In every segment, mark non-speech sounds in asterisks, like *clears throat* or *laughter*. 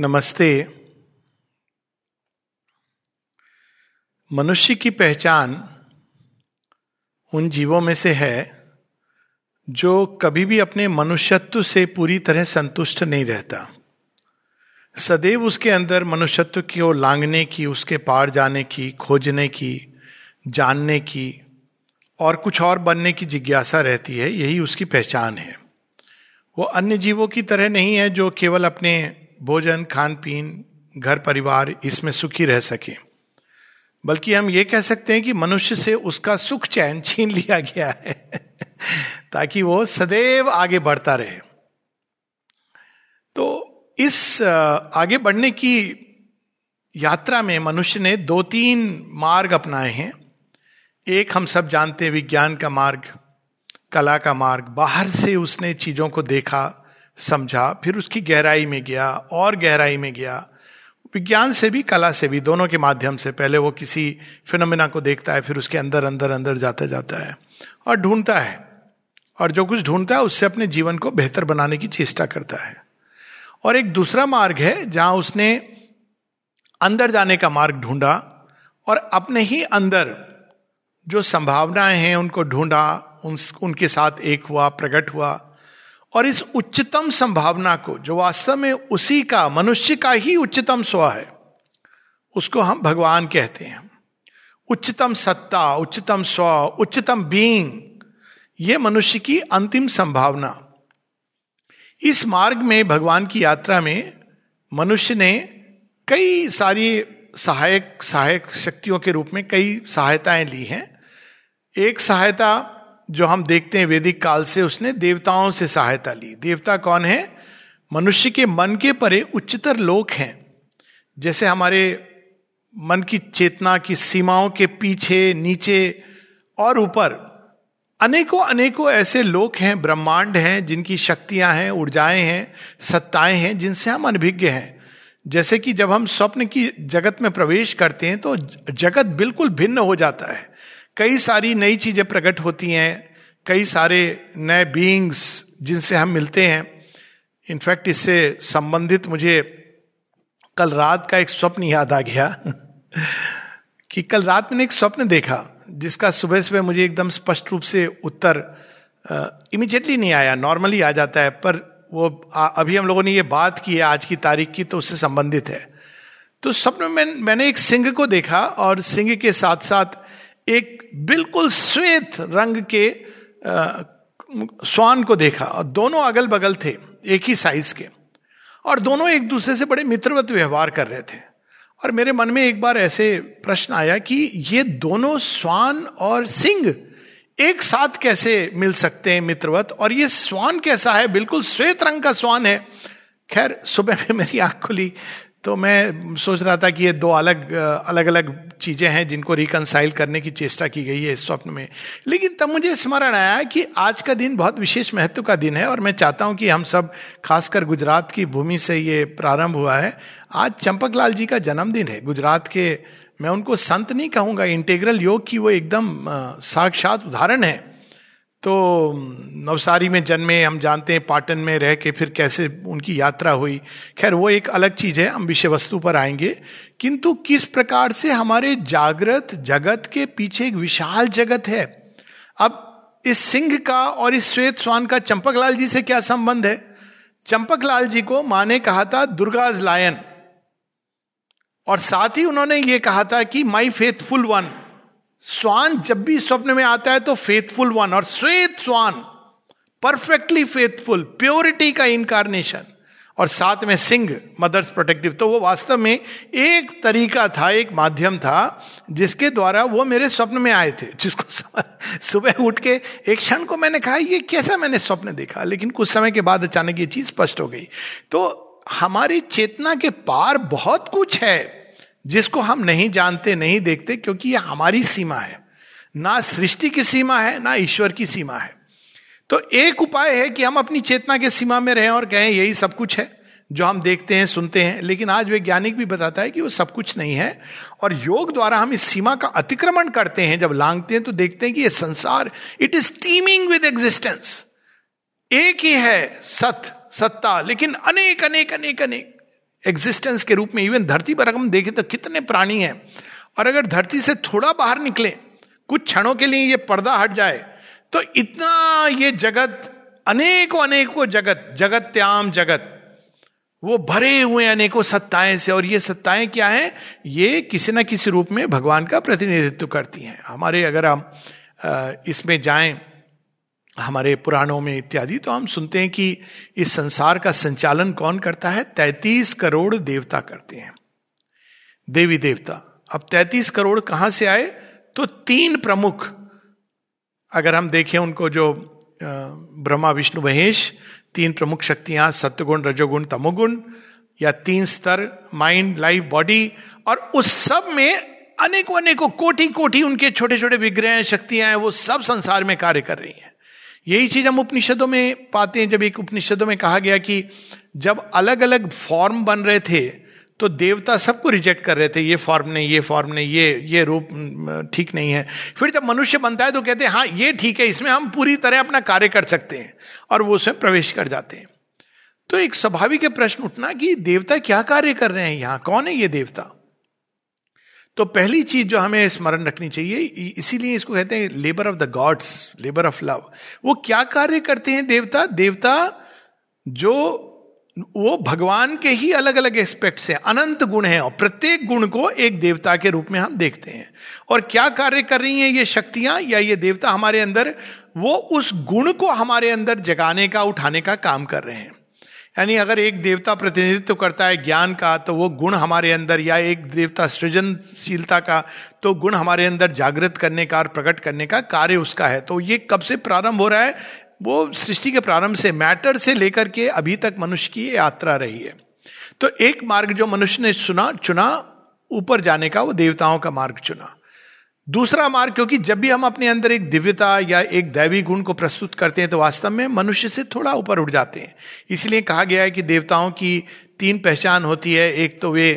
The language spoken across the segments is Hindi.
नमस्ते। मनुष्य की पहचान उन जीवों में से है जो कभी भी अपने मनुष्यत्व से पूरी तरह संतुष्ट नहीं रहता। सदैव उसके अंदर मनुष्यत्व की ओर लांगने की, उसके पार जाने की, खोजने की, जानने की और कुछ और बनने की जिज्ञासा रहती है, यही उसकी पहचान है। वो अन्य जीवों की तरह नहीं है जो केवल अपने भोजन खान पीन घर परिवार इसमें सुखी रह सके। बल्कि हम ये कह सकते हैं कि मनुष्य से उसका सुख चैन छीन लिया गया है, *laughs* ताकि वो सदैव आगे बढ़ता रहे। तो इस आगे बढ़ने की यात्रा में मनुष्य ने दो तीन मार्ग अपनाए हैं। एक, हम सब जानते हैं विज्ञान का मार्ग, कला का मार्ग। बाहर से उसने चीज़ों को देखा समझा फिर उसकी गहराई में गया और गहराई में गया। विज्ञान से भी कला से भी दोनों के माध्यम से। पहले वो किसी फिनोमिना को देखता है फिर उसके अंदर अंदर अंदर जाता जाता है और ढूंढता है। और जो कुछ ढूंढता है उससे अपने जीवन को बेहतर बनाने की चेष्टा करता है। और एक दूसरा मार्ग है जहाँ उसने अंदर जाने का मार्ग ढूंढा और अपने ही अंदर जो संभावनाएँ हैं उनको ढूंढा उन, उनके साथ एक हुआ प्रकट हुआ। और इस उच्चतम संभावना को, जो वास्तव में उसी का, मनुष्य का ही उच्चतम स्व है, उसको हम भगवान कहते हैं। उच्चतम सत्ता, उच्चतम स्व, उच्चतम बीइंग ये मनुष्य की अंतिम संभावना। इस मार्ग में, भगवान की यात्रा में, मनुष्य ने कई सारी सहायक सहायक शक्तियों के रूप में कई सहायताएँ ली हैं। एक सहायता जो हम देखते हैं वैदिक काल से, उसने देवताओं से सहायता ली। देवता कौन है? मनुष्य के मन के परे उच्चतर लोक हैं। जैसे हमारे मन की चेतना की सीमाओं के पीछे, नीचे और ऊपर अनेकों अनेकों ऐसे लोक हैं, ब्रह्मांड हैं, जिनकी शक्तियाँ हैं, ऊर्जाएँ हैं, सत्ताएँ हैं, जिनसे हम अनभिज्ञ हैं। जैसे कि जब हम स्वप्न की जगत में प्रवेश करते हैं तो जगत बिल्कुल भिन्न हो जाता है। कई सारी नई चीज़ें प्रकट होती हैं कई सारे नए बीइंग्स जिनसे हम मिलते हैं। इनफैक्ट इससे संबंधित मुझे कल रात का एक स्वप्न याद आ गया *laughs* कि कल रात मैंने एक स्वप्न देखा जिसका सुबह सुबह मुझे एकदम स्पष्ट रूप से उत्तर इमिजिएटली नहीं आया नॉर्मली आ जाता है पर वो आ, अभी हम लोगों ने ये बात की है आज की तारीख की तो उससे संबंधित है। तो स्वप्न में मैंने एक सिंह को देखा और सिंह के साथ साथ एक बिल्कुल श्वेत रंग के स्वान को देखा और दोनों अगल बगल थे, एक ही साइज़ के। और दोनों एक दूसरे से बड़े मित्रवत व्यवहार कर रहे थे। और मेरे मन में एक बार ऐसे प्रश्न आया कि ये दोनों स्वान और सिंह एक साथ कैसे मिल सकते हैं मित्रवत? और ये स्वान कैसा है? बिल्कुल श्वेत रंग का स्वान है। खैर, सुबह में मेरी आँख खुली। तो मैं सोच रहा था कि ये दो अलग अलग अलग चीज़ें हैं जिनको रिकनसाइल करने की चेष्टा की गई है इस स्वप्न में। लेकिन तब मुझे स्मरण आया कि आज का दिन बहुत विशेष महत्व का दिन है और मैं चाहता हूँ कि हम सब, खासकर गुजरात की भूमि से ये प्रारंभ हुआ है, आज चंपकलाल जी का जन्मदिन है। गुजरात के, मैं उनको संत नहीं कहूँगा, इंटेग्रल योग की वो एकदम साक्षात उदाहरण है। तो नवसारी में जन्मे, हम जानते हैं पाटन में रह के फिर कैसे उनकी यात्रा हुई। खैर, वो एक अलग चीज़ है, हम विषय वस्तु पर आएँगे। किंतु किस प्रकार से हमारे जागृत जगत के पीछे एक विशाल जगत है? अब इस सिंह का और इस श्वेत स्वान का चंपकलाल जी से क्या संबंध है? चंपकलाल जी को माँ ने कहा था, दुर्गाज लायन। और साथ ही उन्होंने ये कहा था कि माई फेथफुल वन। स्वान जब भी स्वप्न में आता है तो फेथफुल वन और श्वेत स्वान परफेक्टली फेथफुल प्योरिटी का इनकारनेशन और साथ में सिंह मदर्स प्रोटेक्टिव तो वो वास्तव में एक तरीका था, एक माध्यम था जिसके द्वारा वो मेरे स्वप्न में आए थे। जिसको सुबह उठ के एक क्षण को मैंने कहा, ये कैसा मैंने स्वप्न देखा? लेकिन कुछ समय के बाद अचानक ये चीज़ स्पष्ट हो गई। तो हमारी चेतना के पार बहुत कुछ है। जिसको हम नहीं जानते, नहीं देखते, क्योंकि यह हमारी सीमा है। ना सृष्टि की सीमा है, ना ईश्वर की सीमा है। तो एक उपाय है कि हम अपनी चेतना के सीमा में रहें और कहें, यही सब कुछ है जो हम देखते हैं, सुनते हैं। लेकिन आज वैज्ञानिक भी बताता है कि वो सब कुछ नहीं है। और योग द्वारा हम इस सीमा का अतिक्रमण करते हैं। जब लांगते हैं तो देखते हैं कि ये संसार it is teeming with existence एक ही है सत, सत्ता, लेकिन अनेक अनेक अनेक अनेक। एग्जिस्टेंस के रूप में इवन धरती पर अगर हम देखें तो कितने प्राणी हैं। और अगर धरती से थोड़ा बाहर निकले, कुछ क्षणों के लिए ये पर्दा हट जाए तो इतना ये जगत अनेकों अनेकों जगत जगत त्याम जगत, वो भरे हुए अनेकों सत्ताएँ से, और ये सत्ताएँ क्या हैं? ये किसी ना किसी रूप में भगवान का प्रतिनिधित्व करती हैं। हमारे अगर हम इसमें जाएँ हमारे पुराणों में इत्यादि तो हम सुनते हैं कि इस संसार का संचालन कौन करता है? तैतीस करोड़ देवता करते हैं। देवी देवता। अब तैतीस करोड़ कहाँ से आए? तो तीन प्रमुख। अगर हम देखें उनको जो ब्रह्मा, विष्णु, महेश, तीन प्रमुख शक्तियाँ सत्यगुण रजोगुण, तमोगुण, या तीन स्तर माइंड लाइफ बॉडी और उस सब में अनेकों अनेकों कोटि कोटि उनके छोटे छोटे विग्रह, शक्तियाँ हैं, वो सब संसार में कार्य कर रही हैं। यही चीज़ हम उपनिषदों में पाते हैं, जब एक उपनिषदों में कहा गया कि जब अलग अलग फॉर्म बन रहे थे तो देवता सबको रिजेक्ट कर रहे थे, ये फॉर्म नहीं, ये फॉर्म नहीं, ये ये रूप ठीक नहीं है। फिर जब मनुष्य बनता है तो कहते हैं हाँ ये ठीक है, इसमें हम पूरी तरह अपना कार्य कर सकते हैं और वो उसमें प्रवेश कर जाते हैं। तो एक स्वाभाविक प्रश्न उठना कि देवता क्या कार्य कर रहे हैं, यहाँ कौन है ये देवता? तो पहली चीज़ जो हमें स्मरण रखनी चाहिए इसीलिए इसको कहते हैं labour of the gods labour of love वो क्या कार्य करते हैं देवता? देवता जो, वो भगवान के ही अलग अलग एस्पेक्ट्स हैं, अनंत गुण हैं, और प्रत्येक गुण को एक देवता के रूप में हम देखते हैं। और क्या कार्य कर रही हैं ये शक्तियाँ, या ये देवता हमारे अंदर, वो उस गुण को हमारे अंदर जगाने का, उठाने का काम कर रहे हैं। यानी अगर एक देवता प्रतिनिधित्व करता है ज्ञान का तो वो गुण हमारे अंदर, या एक देवता सृजनशीलता का तो गुण हमारे अंदर जागृत करने का और प्रकट करने का कार्य उसका है। तो ये कब से प्रारंभ हो रहा है? वो सृष्टि के प्रारंभ से, मैटर से लेकर के अभी तक मनुष्य की यात्रा रही है। तो एक मार्ग जो मनुष्य ने सुना, चुना, ऊपर जाने का, वो देवताओं का मार्ग चुना। दूसरा मार्ग, क्योंकि जब भी हम अपने अंदर एक दिव्यता या एक दैवी गुण को प्रस्तुत करते हैं तो वास्तव में मनुष्य से थोड़ा ऊपर उठ जाते हैं। इसलिए कहा गया है कि देवताओं की तीन पहचान होती है। एक तो वे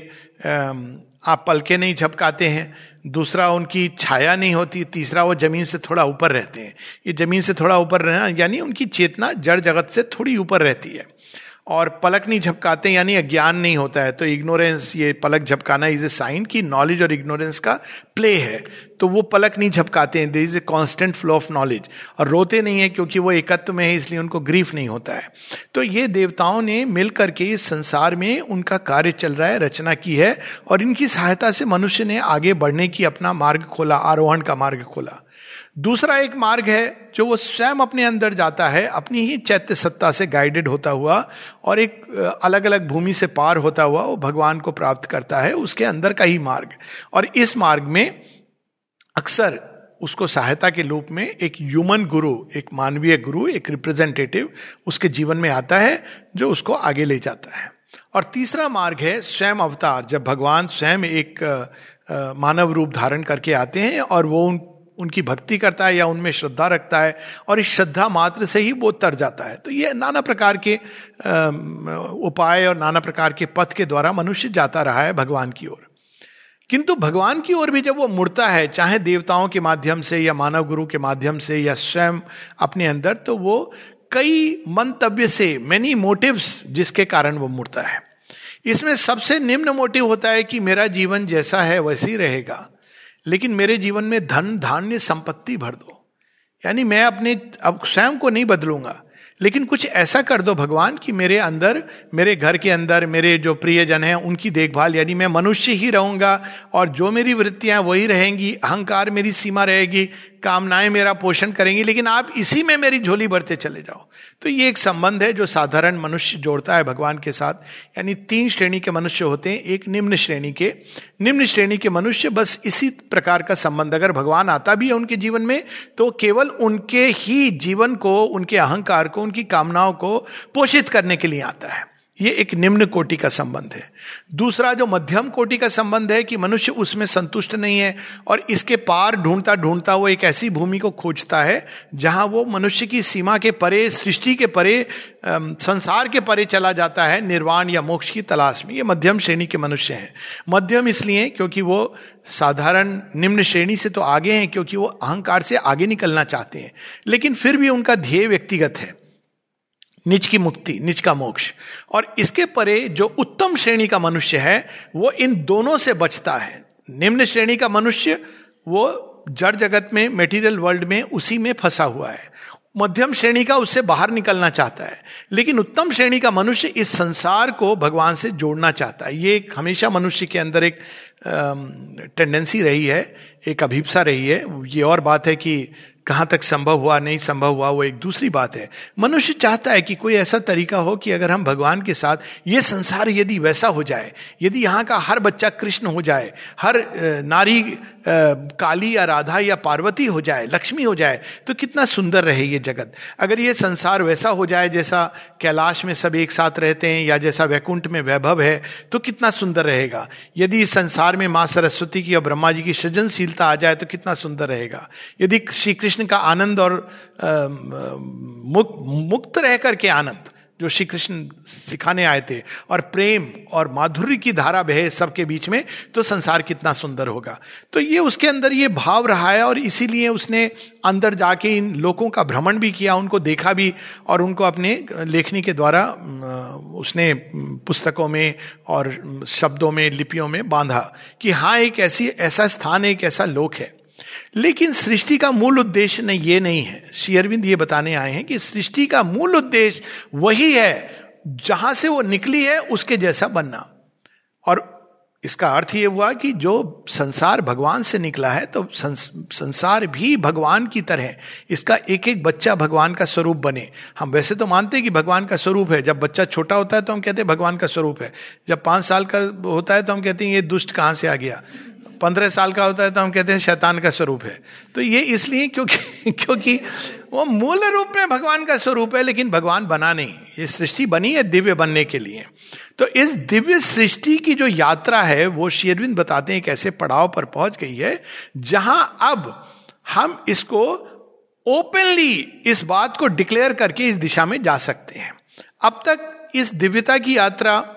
आप पलके नहीं झपकाते हैं, दूसरा उनकी छाया नहीं होती, तीसरा वो ज़मीन से थोड़ा ऊपर रहते हैं। ये ज़मीन से थोड़ा ऊपर रहना, यानी उनकी चेतना जड़ जगत से थोड़ी ऊपर रहती है। और पलक नहीं झपकाते, यानी अज्ञान नहीं होता है। तो इग्नोरेंस ये पलक झपकाना इज़ ए साइन की नॉलेज और इग्नोरेंस का प्ले है। तो वो पलक नहीं झपकाते हैं। They is a constant flow of knowledge और रोते नहीं है क्योंकि वो एकत्व में है, इसलिए उनको ग्रीफ नहीं होता है। तो ये देवताओं ने मिल करके इस संसार में उनका कार्य चल रहा है, रचना की है, और इनकी सहायता से मनुष्य ने आगे बढ़ने की अपना मार्ग खोला, आरोहण का मार्ग खोला। दूसरा एक मार्ग है जो वो स्वयं अपने अंदर जाता है, अपनी ही चैत्य सत्ता से गाइडेड होता हुआ और एक अलग अलग भूमि से पार होता हुआ वो भगवान को प्राप्त करता है, उसके अंदर का ही मार्ग। और इस मार्ग में अक्सर उसको सहायता के रूप में एक ह्यूमन गुरु एक मानवीय गुरु एक रिप्रेजेंटेटिव उसके जीवन में आता है, जो उसको आगे ले जाता है। और तीसरा मार्ग है स्वयं अवतार, जब भगवान स्वयं एक मानव रूप धारण करके आते हैं और वो उन उनकी भक्ति करता है या उनमें श्रद्धा रखता है और इस श्रद्धा मात्र से ही वो तर जाता है। तो ये नाना प्रकार के उपाय और नाना प्रकार के पथ के द्वारा मनुष्य जाता रहा है भगवान की ओर। किंतु भगवान की ओर भी जब वो मुड़ता है, चाहे देवताओं के माध्यम से या मानव गुरु के माध्यम से या स्वयं अपने अंदर तो वो कई मंतव्य से मेनी मोटिव्स जिसके कारण वो मुड़ता है। इसमें सबसे निम्न मोटिव होता है कि मेरा जीवन जैसा है, वैसे ही रहेगा। लेकिन मेरे जीवन में धन, धान्य, संपत्ति भर दो। यानी मैं अपने, अब स्वयं को नहीं बदलूँगा, लेकिन कुछ ऐसा कर दो भगवान कि मेरे अंदर, मेरे घर के अंदर, मेरे जो प्रियजन हैं, उनकी देखभाल, यानी मैं मनुष्य ही रहूँगा और जो मेरी वृत्तियाँ वही रहेंगी, अहंकार मेरी सीमा रहेगी कामनाएँ मेरा पोषण करेंगी, लेकिन आप इसी में मेरी झोली भरते चले जाओ। तो ये एक संबंध है जो साधारण मनुष्य जोड़ता है भगवान के साथ। यानी तीन श्रेणी के मनुष्य होते हैं, एक निम्न श्रेणी के। निम्न श्रेणी के मनुष्य बस इसी प्रकार का संबंध, अगर भगवान आता भी है उनके जीवन में तो केवल उनके ही जीवन को, उनके अहंकार को, उनकी कामनाओं को पोषित करने के लिए आता है। ये एक निम्न कोटि का संबंध है। दूसरा जो मध्यम कोटि का संबंध है कि मनुष्य उसमें संतुष्ट नहीं है और इसके पार ढूंढता ढूंढता वो एक ऐसी भूमि को खोजता है जहाँ वो मनुष्य की सीमा के परे, सृष्टि के परे संसार के परे चला जाता है, निर्वाण या मोक्ष की तलाश में। ये मध्यम श्रेणी के मनुष्य हैं। मध्यम इसलिए क्योंकि वो साधारण निम्न श्रेणी से तो आगे हैं क्योंकि वो अहंकार से आगे निकलना चाहते हैं। लेकिन फिर भी उनका ध्येय व्यक्तिगत है। निच की मुक्ति निच का मोक्ष। और इसके परे जो उत्तम श्रेणी का मनुष्य है, वो इन दोनों से बचता है। निम्न श्रेणी का मनुष्य, वो जड़ जगत में मेटीरियल वर्ल्ड में, उसी में फंसा हुआ है। मध्यम श्रेणी का उससे बाहर निकलना चाहता है। लेकिन उत्तम श्रेणी का मनुष्य इस संसार को भगवान से जोड़ना चाहता है। ये एक हमेशा मनुष्य के अंदर एक टेंडेंसी रही है, एक अभिप्सा रही है। ये और बात है कि कहाँ तक संभव हुआ, नहीं संभव हुआ, वो एक दूसरी बात है। मनुष्य चाहता है कि कोई ऐसा तरीका हो कि अगर हम भगवान के साथ, ये संसार यदि वैसा हो जाए, यदि यहाँ का हर बच्चा कृष्ण हो जाए, हर नारी काली या राधा या पार्वती हो जाए, लक्ष्मी हो जाए तो कितना सुंदर रहे ये जगत। अगर ये संसार वैसा हो जाए जैसा कैलाश में सब एक साथ रहते हैं या जैसा वैकुंठ में वैभव है तो कितना सुंदर रहेगा। यदि इस संसार में माँ सरस्वती की और ब्रह्मा जी की सृजनशीलता आ जाए तो कितना सुंदर रहेगा। यदि श्री कृष्ण का आनंद और मुक्त रह करके आनंद जो श्री कृष्ण सिखाने आए थे और प्रेम और माधुर्य की धारा बहे सबके बीच में तो संसार कितना सुंदर होगा। तो ये उसके अंदर ये भाव रहा है और इसीलिए उसने अंदर जाके इन लोगों का भ्रमण भी किया, उनको देखा भी और उनको अपने लेखनी के द्वारा उसने पुस्तकों में और शब्दों में, लिपियों में बांधा कि हाँ एक ऐसी, ऐसा स्थान, एक ऐसा लोक है। लेकिन सृष्टि का मूल उद्देश्य नहीं, ये नहीं है। श्री अरविंद ये बताने आए हैं कि सृष्टि का मूल उद्देश्य वही है, जहाँ से वो निकली है, उसके जैसा बनना। और इसका अर्थ ये हुआ कि जो संसार भगवान से निकला है तो संसार भी भगवान की तरह, इसका एक एक बच्चा भगवान का स्वरूप बने। हम वैसे तो मानते हैं कि भगवान का स्वरूप है। जब बच्चा छोटा होता है तो हम कहते हैं भगवान का स्वरूप है। जब पाँच साल का होता है तो हम कहते हैं ये दुष्ट कहाँ से आ गया? पंद्रह साल का होता है तो हम कहते हैं शैतान का स्वरूप है। तो ये इसलिए क्योंकि *laughs* क्योंकि वो मूल रूप में भगवान का स्वरूप है, लेकिन भगवान बना नहीं। ये सृष्टि बनी है दिव्य बनने के लिए। तो इस दिव्य सृष्टि की जो यात्रा है, वो शेरविंद बताते हैं कैसे पड़ाव पर पहुँच गई है, जहाँ अब हम इसको ओपनली इस बात को डिक्लेयर करके इस दिशा में जा सकते हैं। अब तक इस दिव्यता की यात्रा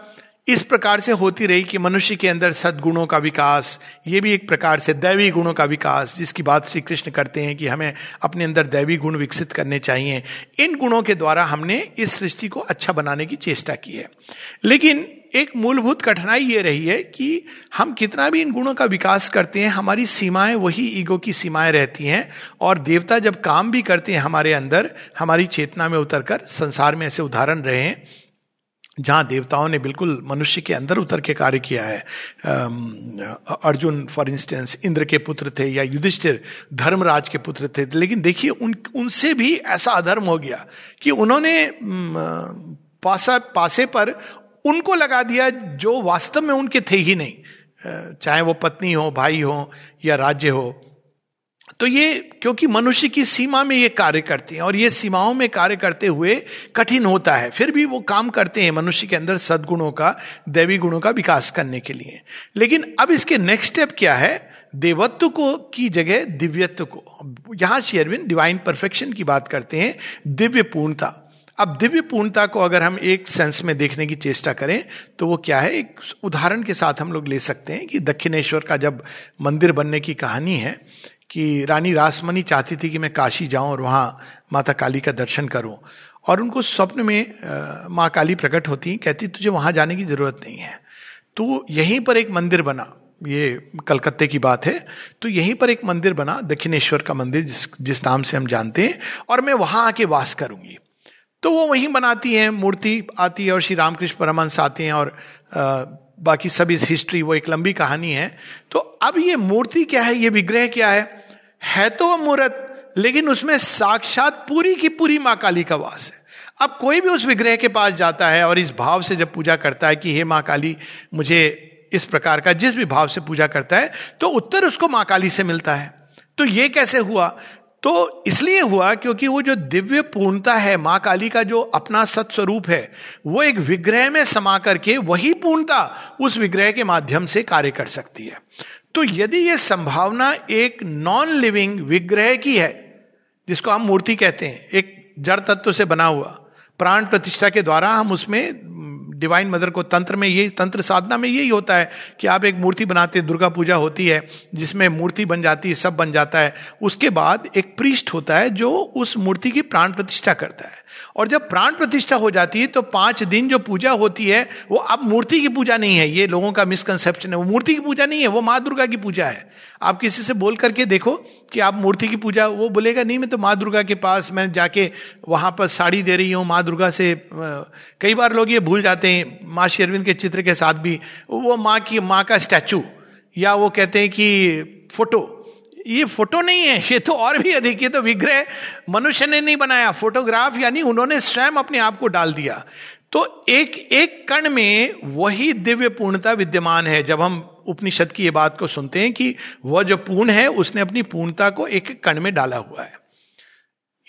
इस प्रकार से होती रही कि मनुष्य के अंदर सदगुणों का विकास, ये भी एक प्रकार से दैवी गुणों का विकास, जिसकी बात श्री कृष्ण करते हैं कि हमें अपने अंदर दैवी गुण विकसित करने चाहिए। इन गुणों के द्वारा हमने इस सृष्टि को अच्छा बनाने की चेष्टा की है। लेकिन एक मूलभूत कठिनाई ये रही है कि हम कितना भी इन गुणों का विकास करते हैं, हमारी सीमाएँ वही ईगो की सीमाएँ रहती हैं, और देवता जब काम भी करते हैं हमारे अंदर, हमारी चेतना में उतरकर संसार में ऐसे उदाहरण रहे हैं जहाँ देवताओं ने बिल्कुल मनुष्य के अंदर उतर के कार्य किया है अर्जुन फॉर इंस्टेंस इंद्र के पुत्र थे या युधिष्ठिर, धर्मराज के पुत्र थे, लेकिन देखिए उन, उनसे भी ऐसा अधर्म हो गया कि उन्होंने पासा, पासे पर उनको लगा दिया जो वास्तव में उनके थे ही नहीं चाहे वो पत्नी हो, भाई हो या राज्य हो। तो ये, क्योंकि मनुष्य की सीमा में ये कार्य करते हैं और ये सीमाओं में कार्य करते हुए कठिन होता है, फिर भी वो काम करते हैं मनुष्य के अंदर सदगुणों का, दैवी गुणों का विकास करने के लिए। लेकिन अब इसके नेक्स्ट स्टेप क्या है? देवत्व को की जगह दिव्यत्व को। यहाँ शेयरविन डिवाइन परफेक्शन की बात करते हैं दिव्य पूर्णता अब दिव्य पूर्णता को अगर हम एक सेंस में देखने की चेष्टा करें तो वो क्या है? एक उदाहरण के साथ हम लोग ले सकते हैं कि दक्षिणेश्वर का जब मंदिर बनने की कहानी है कि रानी रासमणी चाहती थी कि मैं काशी जाऊँ और वहाँ माता काली का दर्शन करूँ। और उनको स्वप्न में माँ काली प्रकट होती, कहती, तुझे वहाँ जाने की ज़रूरत नहीं है। तो यहीं पर एक मंदिर बना। ये कलकत्ते की बात है। तो यहीं पर एक मंदिर बना, दक्षिणेश्वर का मंदिर, जिस जिस नाम से हम जानते हैं, और मैं वहाँ आके वास करूँगी। तो वो वहीं बनाती हैं, मूर्ति आती है और श्री रामकृष्ण परमंश आते हैं और बाकी सब इस हिस्ट्री, वो एक लंबी कहानी है। तो अब ये मूर्ति क्या है, ये विग्रह क्या है? है तो मूर्त, लेकिन उसमें साक्षात पूरी की पूरी माँ काली का वास है। अब कोई भी उस विग्रह के पास जाता है और इस भाव से जब पूजा करता है कि हे माँ काली, मुझे इस प्रकार का जिस भी भाव से पूजा करता है तो उत्तर उसको माँ काली से मिलता है। तो ये कैसे हुआ? तो इसलिए हुआ क्योंकि वो जो दिव्य पूर्णता है, माँ काली का जो अपना सत्स्वरूप है, वो एक विग्रह में समा करके वही पूर्णता उस विग्रह के माध्यम से कार्य कर सकती है। तो यदि यह संभावना एक नॉन लिविंग विग्रह की है, जिसको हम मूर्ति कहते हैं, एक जड़ तत्व से बना हुआ, प्राण प्रतिष्ठा के द्वारा हम उसमें डिवाइन मदर को तंत्र में यही तंत्र साधना में यही होता है कि आप एक मूर्ति बनाते, दुर्गा पूजा होती है, जिसमें मूर्ति बन जाती है, सब बन जाता है, उसके बाद एक पृष्ठ होता है जो उस मूर्ति की प्राण प्रतिष्ठा करता है। और जब प्राण प्रतिष्ठा हो जाती है तो पाँच दिन जो पूजा होती है, वो अब मूर्ति की पूजा नहीं है। ये लोगों का मिसकंसेप्शन है। वो मूर्ति की पूजा नहीं है, वो माँ दुर्गा की पूजा है। आप किसी से बोल करके देखो कि आप मूर्ति की पूजा, वो बोलेगा, नहीं, मैं तो माँ दुर्गा के पास, मैं जाके वहाँ पर साड़ी दे रही हूँ। माँ दुर्गा से कई बार लोग ये भूल जाते हैं, माँ शेरविंद के चित्र के साथ भी। वो माँ की, माँ का स्टैचू, या वो कहते हैं कि फ़ोटो। ये फ़ोटो नहीं है, ये तो और भी अधिक, ये तो विग्रह मनुष्य ने नहीं बनाया, फोटोग्राफ यानी उन्होंने स्वयं अपने आप को डाल दिया। तो एक एक कण में वही दिव्य पूर्णता विद्यमान है, जब हम उपनिषद की ये बात को सुनते हैं कि वह जो पूर्ण है, उसने अपनी पूर्णता को एक एक कण में डाला हुआ है।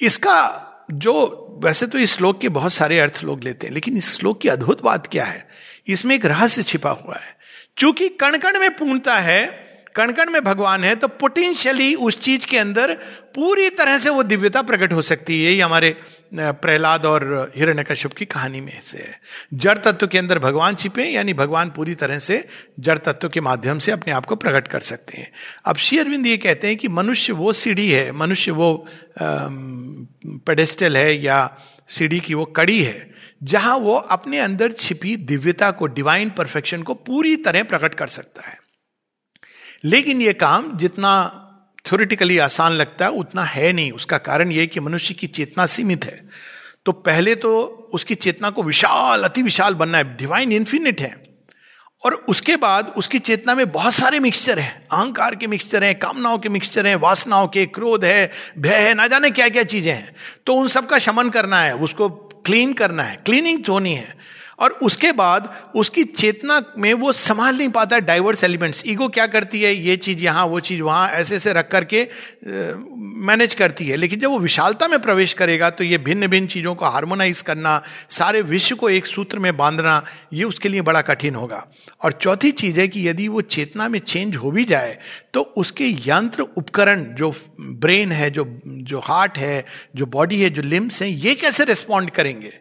इसका जो, वैसे तो इस श्लोक के बहुत सारे अर्थ लोग लेते हैं, लेकिन इस श्लोक की अद्भुत बात क्या है? इसमें एक रहस्य छिपा हुआ है। चूँकि कण कण में पूर्णता है कण कण में भगवान है तो पोटेंशियली उस चीज़ के अंदर पूरी तरह से वो दिव्यता प्रकट हो सकती है। यही हमारे प्रहलाद और हिरण्यकश्यप की कहानी में से है। जड़ तत्व के अंदर भगवान छिपे, यानी भगवान पूरी तरह से जड़ तत्व के माध्यम से अपने आप को प्रकट कर सकते हैं। अब श्री अरविंद ये कहते हैं कि मनुष्य वो सीढ़ी है, मनुष्य वो पेडेस्टल है या सीढ़ी की वो कड़ी है, जहाँ वो अपने अंदर छिपी दिव्यता को डिवाइन परफेक्शन को पूरी तरह प्रकट कर सकता है। लेकिन ये काम जितना थ्योरिटिकली आसान लगता है, उतना है नहीं। उसका कारण यह कि मनुष्य की चेतना सीमित है। तो पहले तो उसकी चेतना को विशाल, अति विशाल बनना है। डिवाइन इन्फिनिट है। और उसके बाद उसकी चेतना में बहुत सारे मिक्सचर हैं। अहंकार के मिक्सचर हैं, कामनाओं के मिक्सचर हैं, वासनाओं के, क्रोध है, भय है, ना जाने क्या क्या चीज़ें हैं। तो उन सब का शमन करना है, उसको क्लीन करना है। क्लीनिंग होनी है। और उसके बाद उसकी चेतना में वो संभाल नहीं पाता डाइवर्स एलिमेंट्स ईगो क्या करती है? ये चीज़ यहाँ, वो चीज़ वहाँ, ऐसे ऐसे रख करके मैनेज करती है। लेकिन जब वो विशालता में प्रवेश करेगा तो ये भिन्न भिन्न चीज़ों को हार्मोनाइज करना, सारे विश्व को एक सूत्र में बांधना, ये उसके लिए बड़ा कठिन होगा। और चौथी चीज़ है कि यदि वो चेतना में चेंज हो भी जाए तो उसके यंत्र उपकरण, जो ब्रेन है, जो जो हार्ट है, जो बॉडी है, जो लिम्स हैं, ये कैसे रिस्पॉन्ड करेंगे?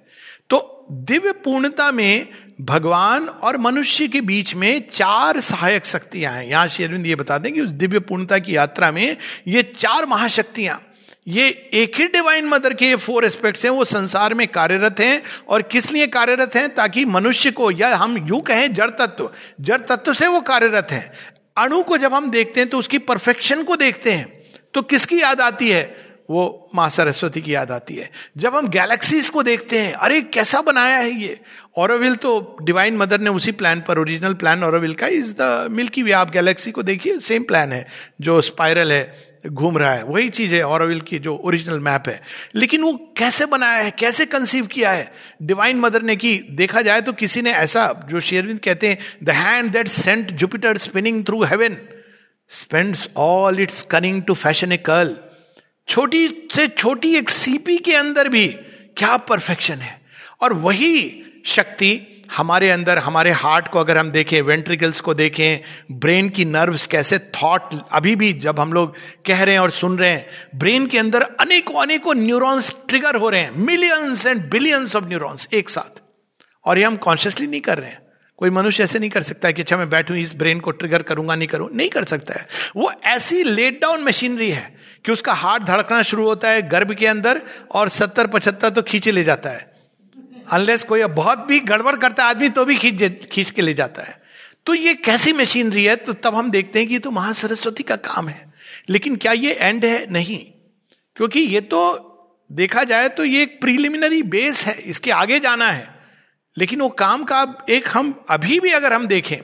दिव्य पूर्णता में भगवान और मनुष्य के बीच में चार सहायक शक्तियाँ हैं। यहाँ शेरविंद ये बता दें कि उस दिव्य पूर्णता की यात्रा में ये चार महाशक्तियाँ, ये एक ही डिवाइन मदर के फोर एस्पेक्ट्स हैं, वो संसार में कार्यरत हैं और किस लिए कार्यरत हैं? ताकि मनुष्य को, या हम यूँ कहें जड़ तत्व जड़ तत्व से वो कार्यरत हैं। अणु को जब हम देखते हैं तो उसकी परफेक्शन को देखते हैं। तो किसकी याद आती है? वो माँ सरस्वती की याद आती है। जब हम गैलेक्सीज को देखते हैं, अरे, कैसा बनाया है ये? ओरोविल तो डिवाइन मदर ने उसी प्लान पर ओरिजिनल प्लान औरविल का इज़ द मिल्की वे आप गैलेक्सी को देखिए सेम प्लान है, जो स्पाइरल है, घूम रहा है, वही चीज़ है औरविल की जो ओरिजिनल मैप है। लेकिन वो कैसे बनाया है, कैसे कंसीव किया है? डिवाइन मदर ने की, देखा जाए तो किसी ने ऐसा, जो शेरविंद कहते हैं the hand that sent Jupiter spinning through heaven spends all its cunning to fashion a curl छोटी से छोटी एक सीपी के अंदर भी क्या परफेक्शन है। और वही शक्ति हमारे अंदर, हमारे हार्ट को अगर हम देखें, वेंट्रिकल्स को देखें, ब्रेन की नर्व्स कैसे थॉट अभी भी जब हम लोग कह रहे हैं और सुन रहे हैं, ब्रेन के अंदर अनेकों अनेकों न्यूरॉन्स ट्रिगर हो रहे हैं। Millions and billions of neurons एक साथ। और ये हम कॉन्शियसली नहीं कर रहे हैं। कोई मनुष्य ऐसे नहीं कर सकता है कि अच्छा मैं बैठू, इस ब्रेन को ट्रिगर करूँगा, नहीं करूँ। नहीं कर सकता है। वो ऐसी लेट डाउन मशीनरी है कि उसका हार्ट धड़कना शुरू होता है गर्भ के अंदर और सत्तर, पचहत्तर तो खींचे ले जाता है। अनलेस कोई बहुत भी गड़बड़ करता आदमी तो भी खींच खींच के ले जाता है। तो ये कैसी मशीनरी है? तो तब हम देखते हैं कि ये तो महासरस्वती का काम है। लेकिन क्या ये एंड है? नहीं। क्योंकि ये तो देखा जाए तो ये एक प्रीलिमिनरी बेस है। इसके आगे जाना है। लेकिन वो काम का एक हम, अभी भी अगर हम देखें,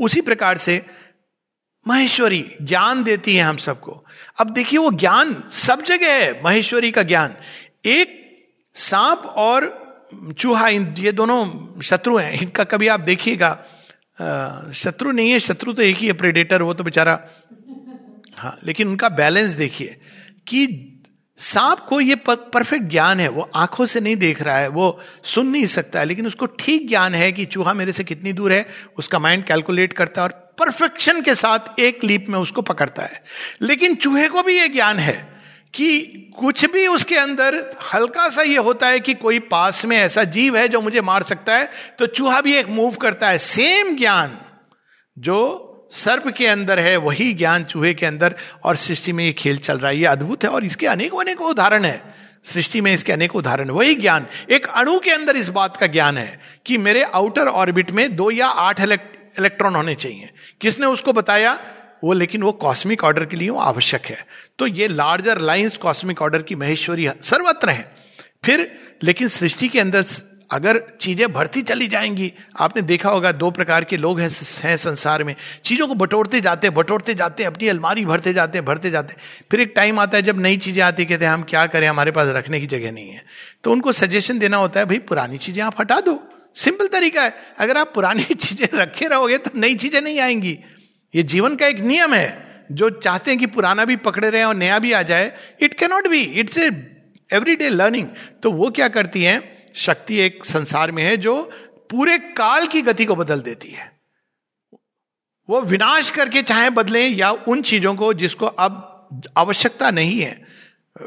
उसी प्रकार से महेश्वरी ज्ञान देती है हम सबको। अब देखिए वो ज्ञान सब जगह है, महेश्वरी का ज्ञान। एक सांप और चूहा, इन, ये दोनों शत्रु हैं। इनका कभी आप देखिएगा शत्रु नहीं है, शत्रु तो एक ही है प्रेडेटर वो तो बेचारा हाँ लेकिन उनका बैलेंस देखिए कि सांप को ये परफेक्ट ज्ञान है, वो आँखों से नहीं देख रहा है, वो सुन नहीं सकता है, लेकिन उसको ठीक ज्ञान है कि चूहा मेरे से कितनी दूर है, उसका माइंड कैलकुलेट करता है और परफेक्शन के साथ एक लीप में उसको पकड़ता है। लेकिन चूहे को भी ये ज्ञान है कि कुछ भी उसके अंदर हल्का सा ये होता है कि कोई पास में ऐसा जीव है जो मुझे मार सकता है तो चूहा भी एक मूव करता है। सेम ज्ञान जो सर्प के अंदर है, वही ज्ञान चूहे के अंदर, और सृष्टि में ये खेल चल रहा है, ये अद्भुत है, और इसके अनेकों अनेकों उदाहरण है। सृष्टि में इसके अनेक उदाहरण वही ज्ञान, एक अणु के अंदर इस बात का ज्ञान है कि मेरे आउटर ऑर्बिट में दो या आठ इलेक्ट्रॉन होने चाहिए। किसने उसको बताया? वो, लेकिन वो कॉस्मिक ऑर्डर के लिए आवश्यक है। तो ये लार्जर लाइंस कॉस्मिक ऑर्डर की महेश्वरी सर्वत्र है। फिर, लेकिन सृष्टि के अंदर अगर चीज़ें बढ़ती चली जाएँगी, आपने देखा होगा दो प्रकार के लोग हैं हैं संसार में। चीज़ों को बटोरते जाते बटोरते जाते अपनी अलमारी भरते जाते भरते जाते फिर एक टाइम आता है जब नई चीज़ें आती कहते हैं, हम क्या करें? हमारे पास रखने की जगह नहीं है। तो उनको सजेशन देना होता है, भाई, पुरानी चीज़ें आप हटा दो। सिंपल तरीका है। अगर आप पुरानी *laughs* चीज़ें रखे रहोगे तो नई चीज़ें नहीं आएँगी। ये जीवन का एक नियम है। जो चाहते हैं कि पुराना भी पकड़े रहे और नया भी आ जाए it cannot be it's a every day learning तो वो क्या करती है? शक्ति एक संसार में है जो पूरे काल की गति को बदल देती है। वो विनाश करके चाहे बदले या उन चीज़ों को जिसको अब आवश्यकता नहीं है।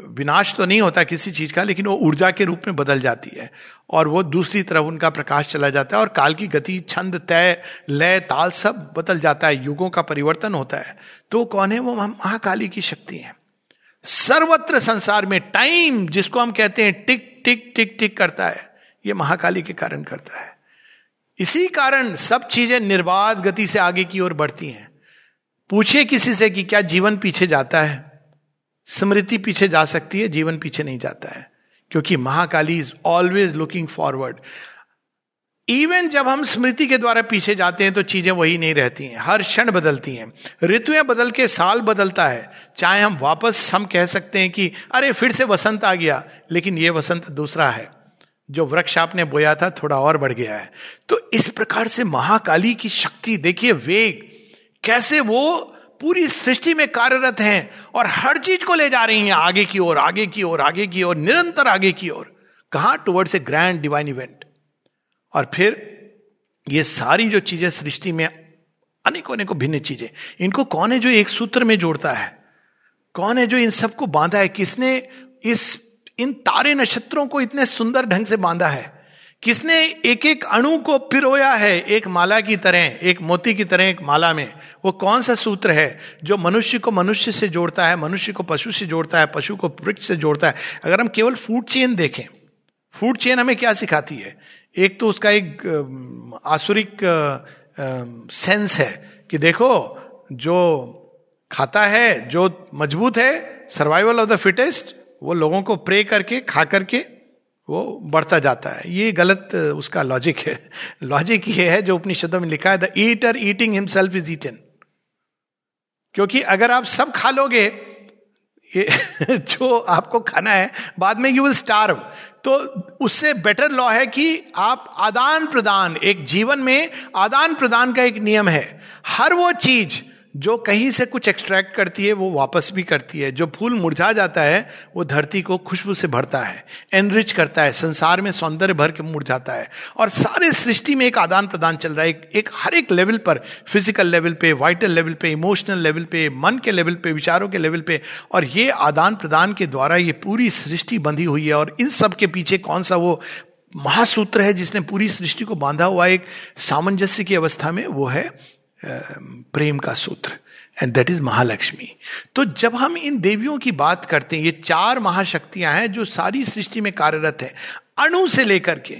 विनाश तो नहीं होता किसी चीज़ का, लेकिन वो ऊर्जा के रूप में बदल जाती है और वो दूसरी तरफ़ उनका प्रकाश चला जाता है और काल की गति, छंद, तय, लय, ताल सब बदल जाता है। युगों का परिवर्तन होता है। तो कौन है? वो महाकाली की शक्ति है। सर्वत्र संसार में टाइम, जिसको हम कहते हैं टिक टिक टिक टिक करता है, ये महाकाली के कारण करता है। इसी कारण सब चीज़ें निर्बाध गति से आगे की ओर बढ़ती हैं। पूछे किसी से कि क्या जीवन पीछे जाता है? स्मृति पीछे जा सकती है, जीवन पीछे नहीं जाता है। क्योंकि Mahakali is always looking forward even जब हम स्मृति के द्वारा पीछे जाते हैं तो चीज़ें वही नहीं रहती हैं। हर क्षण बदलती हैं। ऋतुएँ बदल के साल बदलता है। चाहे हम वापस हम कह सकते हैं कि, अरे, फिर से वसंत आ गया। लेकिन ये वसंत दूसरा है। जो वृक्ष आपने बोया था, थोड़ा और बढ़ गया है। तो इस प्रकार से महाकाली की शक्ति, देखिए, वेग, कैसे वो पूरी सृष्टि में कार्यरत हैं और हर चीज़ को ले जा रही हैं। आगे की ओर, आगे की ओर, आगे की ओर, निरंतर आगे की ओर। कहा? Towards a grand divine event और फिर ये सारी जो चीज़ें सृष्टि में अनेकों अनेकों भिन्न चीज़ें, इनको कौन है जो एक सूत्र में जोड़ता है? कौन है जो इन सबको बांधा है? किसने इस, इन तारे नक्षत्रों को इतने सुंदर ढंग से बांधा है? किसने एक एक अणु को पिरोया है? एक माला की तरह, एक मोती की तरह, एक माला में। वो कौन सा सूत्र है जो मनुष्य को मनुष्य से जोड़ता है, मनुष्य को पशु से जोड़ता है, पशु को वृक्ष से जोड़ता है? अगर हम केवल फ़ूड चेन देखें फ़ूड चेन हमें क्या सिखाती है? एक तो उसका एक आसुरिक सेंस है कि देखो, जो खाता है, जो मज़बूत है सर्वाइवल ऑफ़ द फिटेस्ट वो लोगों को प्रे करके, खा करके वो बढ़ता जाता है। ये गलत, उसका लॉजिक है। *laughs* लॉजिक ये है जो उपनिषदों में लिखा है the eater eating himself is eaten क्योंकि अगर आप सब खा लोगे, ये *laughs* जो आपको खाना है, बाद में यू विल स्टार्व तो उससे बेटर लॉ है कि आप आदान प्रदान एक जीवन में आदान प्रदान का एक नियम है। हर वो चीज़ जो कहीं से कुछ एक्सट्रैक्ट करती है वो वापस भी करती है। जो फूल मुरझा जाता है वो धरती को खुशबू से भरता है एनरिच करता है संसार में सौंदर्य भर के मुरझाता है। और सारे सृष्टि में एक आदान प्रदान चल रहा है एक, एक हर एक लेवल पर फ़िज़िकल लेवल पे वाइटल लेवल पे इमोशनल लेवल पे मन के लेवल पे विचारों के लेवल पे। और ये आदान प्रदान के द्वारा ये पूरी सृष्टि बंधी हुई है। और इन सब के पीछे कौन सा वो महासूत्र है जिसने पूरी सृष्टि को बांधा हुआ एक सामंजस्य की अवस्था में वो है प्रेम का सूत्र एंड दैट इज़ महालक्ष्मी। तो जब हम इन देवियों की बात करते हैं, ये चार महाशक्तियाँ हैं जो सारी सृष्टि में कार्यरत है, अणु से लेकर के,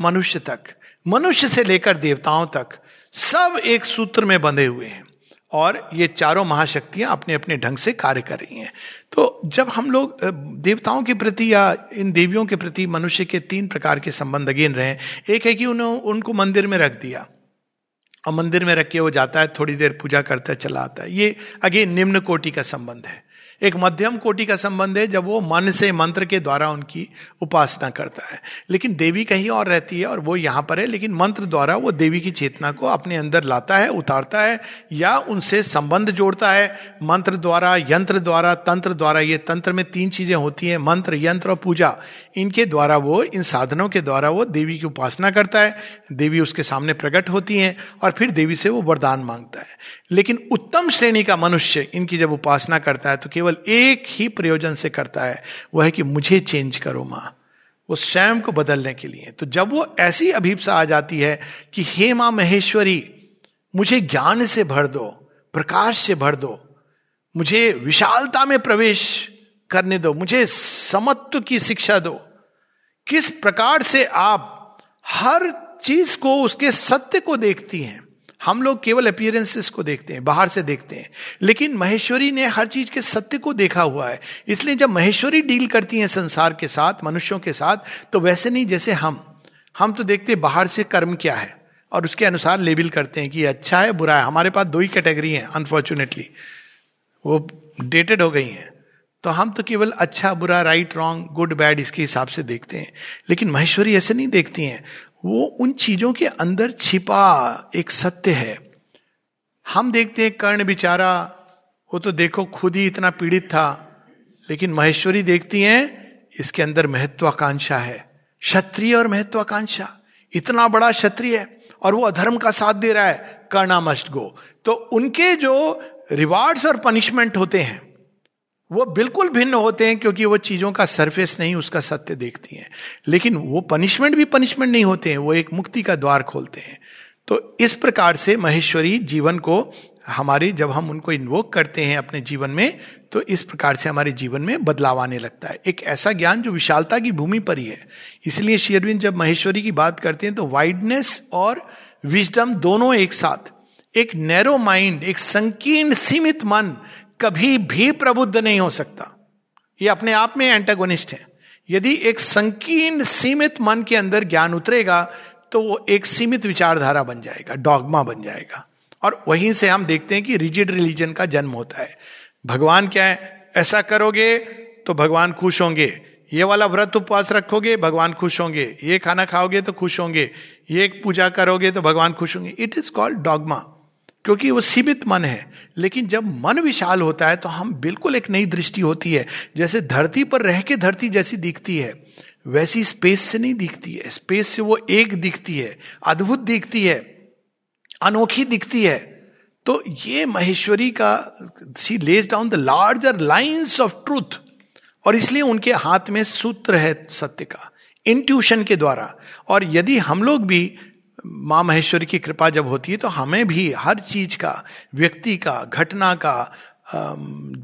मनुष्य तक, मनुष्य से लेकर देवताओं तक, सब एक सूत्र में बंधे हुए हैं, और ये चारों महाशक्तियाँ अपने अपने ढंग से कार्य कर रही हैं। तो जब हम लोग देवताओं के प्रति या इन देवियों के प्रति मनुष्य के तीन प्रकार के संबंध अगेन रहे, एक है कि उन्होंने उनको मंदिर में रख दिया और मंदिर में रख के वो जाता है, थोड़ी देर पूजा करता है, चला आता है। ये, अगेन, निम्न कोटि का संबंध है। एक मध्यम कोटि का संबंध है जब वो मन से मंत्र के द्वारा उनकी उपासना करता है। लेकिन देवी कहीं और रहती है और वो यहाँ पर है, लेकिन मंत्र द्वारा वो देवी की चेतना को अपने अंदर लाता है, उतारता है या उनसे संबंध जोड़ता है। मंत्र द्वारा, यंत्र द्वारा, तंत्र द्वारा, ये तंत्र में तीन चीज़ें होती हैं, मंत्र, यंत्र और पूजा। इनके द्वारा वो, इन साधनों के द्वारा वो देवी की उपासना करता है। देवी उसके सामने प्रकट होती हैं और फिर देवी से वो वरदान माँगता है। लेकिन उत्तम श्रेणी का मनुष्य इनकी जब उपासना करता है तो केवल एक ही प्रयोजन से करता है, वह है कि मुझे चेंज करो माँ। वो स्वयं को बदलने के लिए। तो जब वो ऐसी अभीपसा आ जाती है कि, हे माँ महेश्वरी, मुझे ज्ञान से भर दो, प्रकाश से भर दो, मुझे विशालता में प्रवेश करने दो, मुझे समत्व की शिक्षा दो, किस प्रकार से आप हर चीज़ को उसके सत्य को देखती हैं? हम लोग केवल अपियरेंसेस को देखते हैं, बाहर से देखते हैं। लेकिन महेश्वरी ने हर चीज़ के सत्य को देखा हुआ है। इसलिए जब महेश्वरी डील करती हैं संसार के साथ, मनुष्यों के साथ तो वैसे नहीं जैसे हम। हम तो देखते हैं बाहर से कर्म क्या है, और उसके अनुसार लेबल करते हैं कि अच्छा है, बुरा है। हमारे पास दो ही कैटेगरी हैं अनफॉर्चुनेटली वो डेटेड हो गई हैं। तो हम तो केवल अच्छा बुरा राइट रॉन्ग गुड बैड इसके हिसाब से देखते हैं। लेकिन महेश्वरी ऐसे नहीं देखती हैं। वो उन चीज़ों के अंदर छिपा एक सत्य है। हम देखते हैं कर्ण बिचारा, वो तो देखो खुद ही इतना पीड़ित था, लेकिन महेश्वरी देखती हैं, इसके अंदर महत्वाकांक्षा है। क्षत्रिय और महत्वाकांक्षा। इतना बड़ा क्षत्रिय है, और वो अधर्म का साथ दे रहा है, कर्णा मस्ट गो तो उनके जो रिवार्ड्स और पनिशमेंट होते हैं वो बिल्कुल भिन्न होते हैं क्योंकि वो चीज़ों का सरफेस नहीं, उसका सत्य देखती हैं। लेकिन वो पनिशमेंट भी पनिशमेंट नहीं होते हैं, वो एक मुक्ति का द्वार खोलते हैं। तो इस प्रकार से महेश्वरी जीवन को हमारे, जब हम उनको इन्वोक करते हैं अपने जीवन में तो इस प्रकार से हमारे जीवन में बदलाव आने लगता है। एक ऐसा ज्ञान जो विशालता की भूमि पर ही है। इसलिए शेयरविंद जब महेश्वरी की बात करते हैं तो वाइडनेस और विजडम दोनों एक साथ, एक नैरो माइंड एक संकीर्ण सीमित मन कभी भी प्रबुद्ध नहीं हो सकता। ये अपने आप में एंटागोनिस्ट है। यदि एक संकीर्ण, सीमित मन के अंदर ज्ञान उतरेगा तो वो एक सीमित विचारधारा बन जाएगा डॉगमा बन जाएगा। और वहीं से हम देखते हैं कि रिजिड रिलीजन का जन्म होता है। भगवान क्या है? ऐसा करोगे तो भगवान खुश होंगे। ये वाला व्रत उपवास रखोगे, भगवान खुश होंगे। ये खाना खाओगे तो खुश होंगे। ये पूजा करोगे तो भगवान खुश होंगे। इट इज़ कॉल्ड डॉगमा क्योंकि वो सीमित मन है। लेकिन जब मन विशाल होता है तो हम बिल्कुल एक नई दृष्टि होती है। जैसे धरती पर रह के धरती जैसी दिखती है, वैसी स्पेस से नहीं दिखती है। स्पेस से वो एक दिखती है, अद्भुत दिखती है, अनोखी दिखती है। तो ये महेश्वरी का she lays down the larger lines of truth और इसलिए उनके हाथ में सूत्र है सत्य का इंट्यूशन के द्वारा। और यदि हम लोग भी माँ महेश्वरी की कृपा जब होती है तो हमें भी हर चीज़ का, व्यक्ति का, घटना का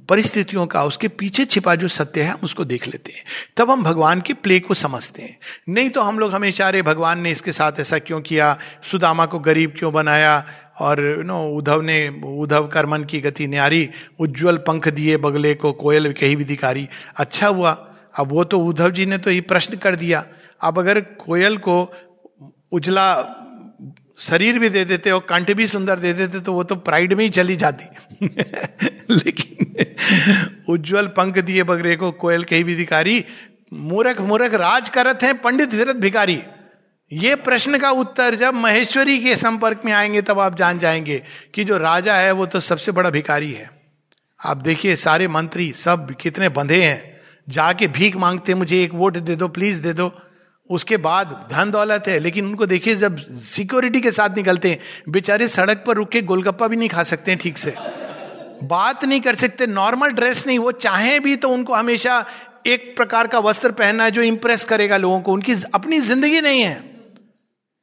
परिस्थितियों का, उसके पीछे छिपा जो सत्य है, हम उसको देख लेते हैं। तब हम भगवान के प्ले को समझते हैं। नहीं तो हम लोग हमेशा, अरे, भगवान ने इसके साथ ऐसा क्यों किया? सुदामा को गरीब क्यों बनाया? और यू नो उद्धव ने, उद्धव कर्मन की गति न्यारी, उज्जवल पंख दिए बगले को, कोयल कही विधिकारी अच्छा हुआ। अब वो तो उद्धव जी ने तो ये प्रश्न कर दिया। अब अगर कोयल को उजला शरीर भी दे देते और कंठ भी सुंदर दे देते तो वो तो प्राइड में ही चली जाती। *laughs* लेकिन उज्जवल पंख दिए बगरे को कोयल कही विधिकारी मूरख मूरख राज करत हैं, पंडित विरत भिकारी ये प्रश्न का उत्तर जब महेश्वरी के संपर्क में आएँगे, तब आप जान जाएँगे कि जो राजा है, वो तो सबसे बड़ा भिकारी है। आप देखिए, सारे मंत्री सब कितने बंधे हैं। जाके भीख मांगते, मुझे एक वोट दे दो प्लीज़ दे दो। उसके बाद धन दौलत है, लेकिन उनको देखिए जब सिक्योरिटी के साथ निकलते हैं, बेचारे सड़क पर रुक के गोलगप्पा भी नहीं खा सकते हैं ठीक से। बात नहीं कर सकते नॉर्मल ड्रेस नहीं, वो चाहे भी तो उनको हमेशा एक प्रकार का वस्त्र पहनना है जो इंप्रेस करेगा लोगों को। उनकी अपनी ज़िंदगी नहीं है।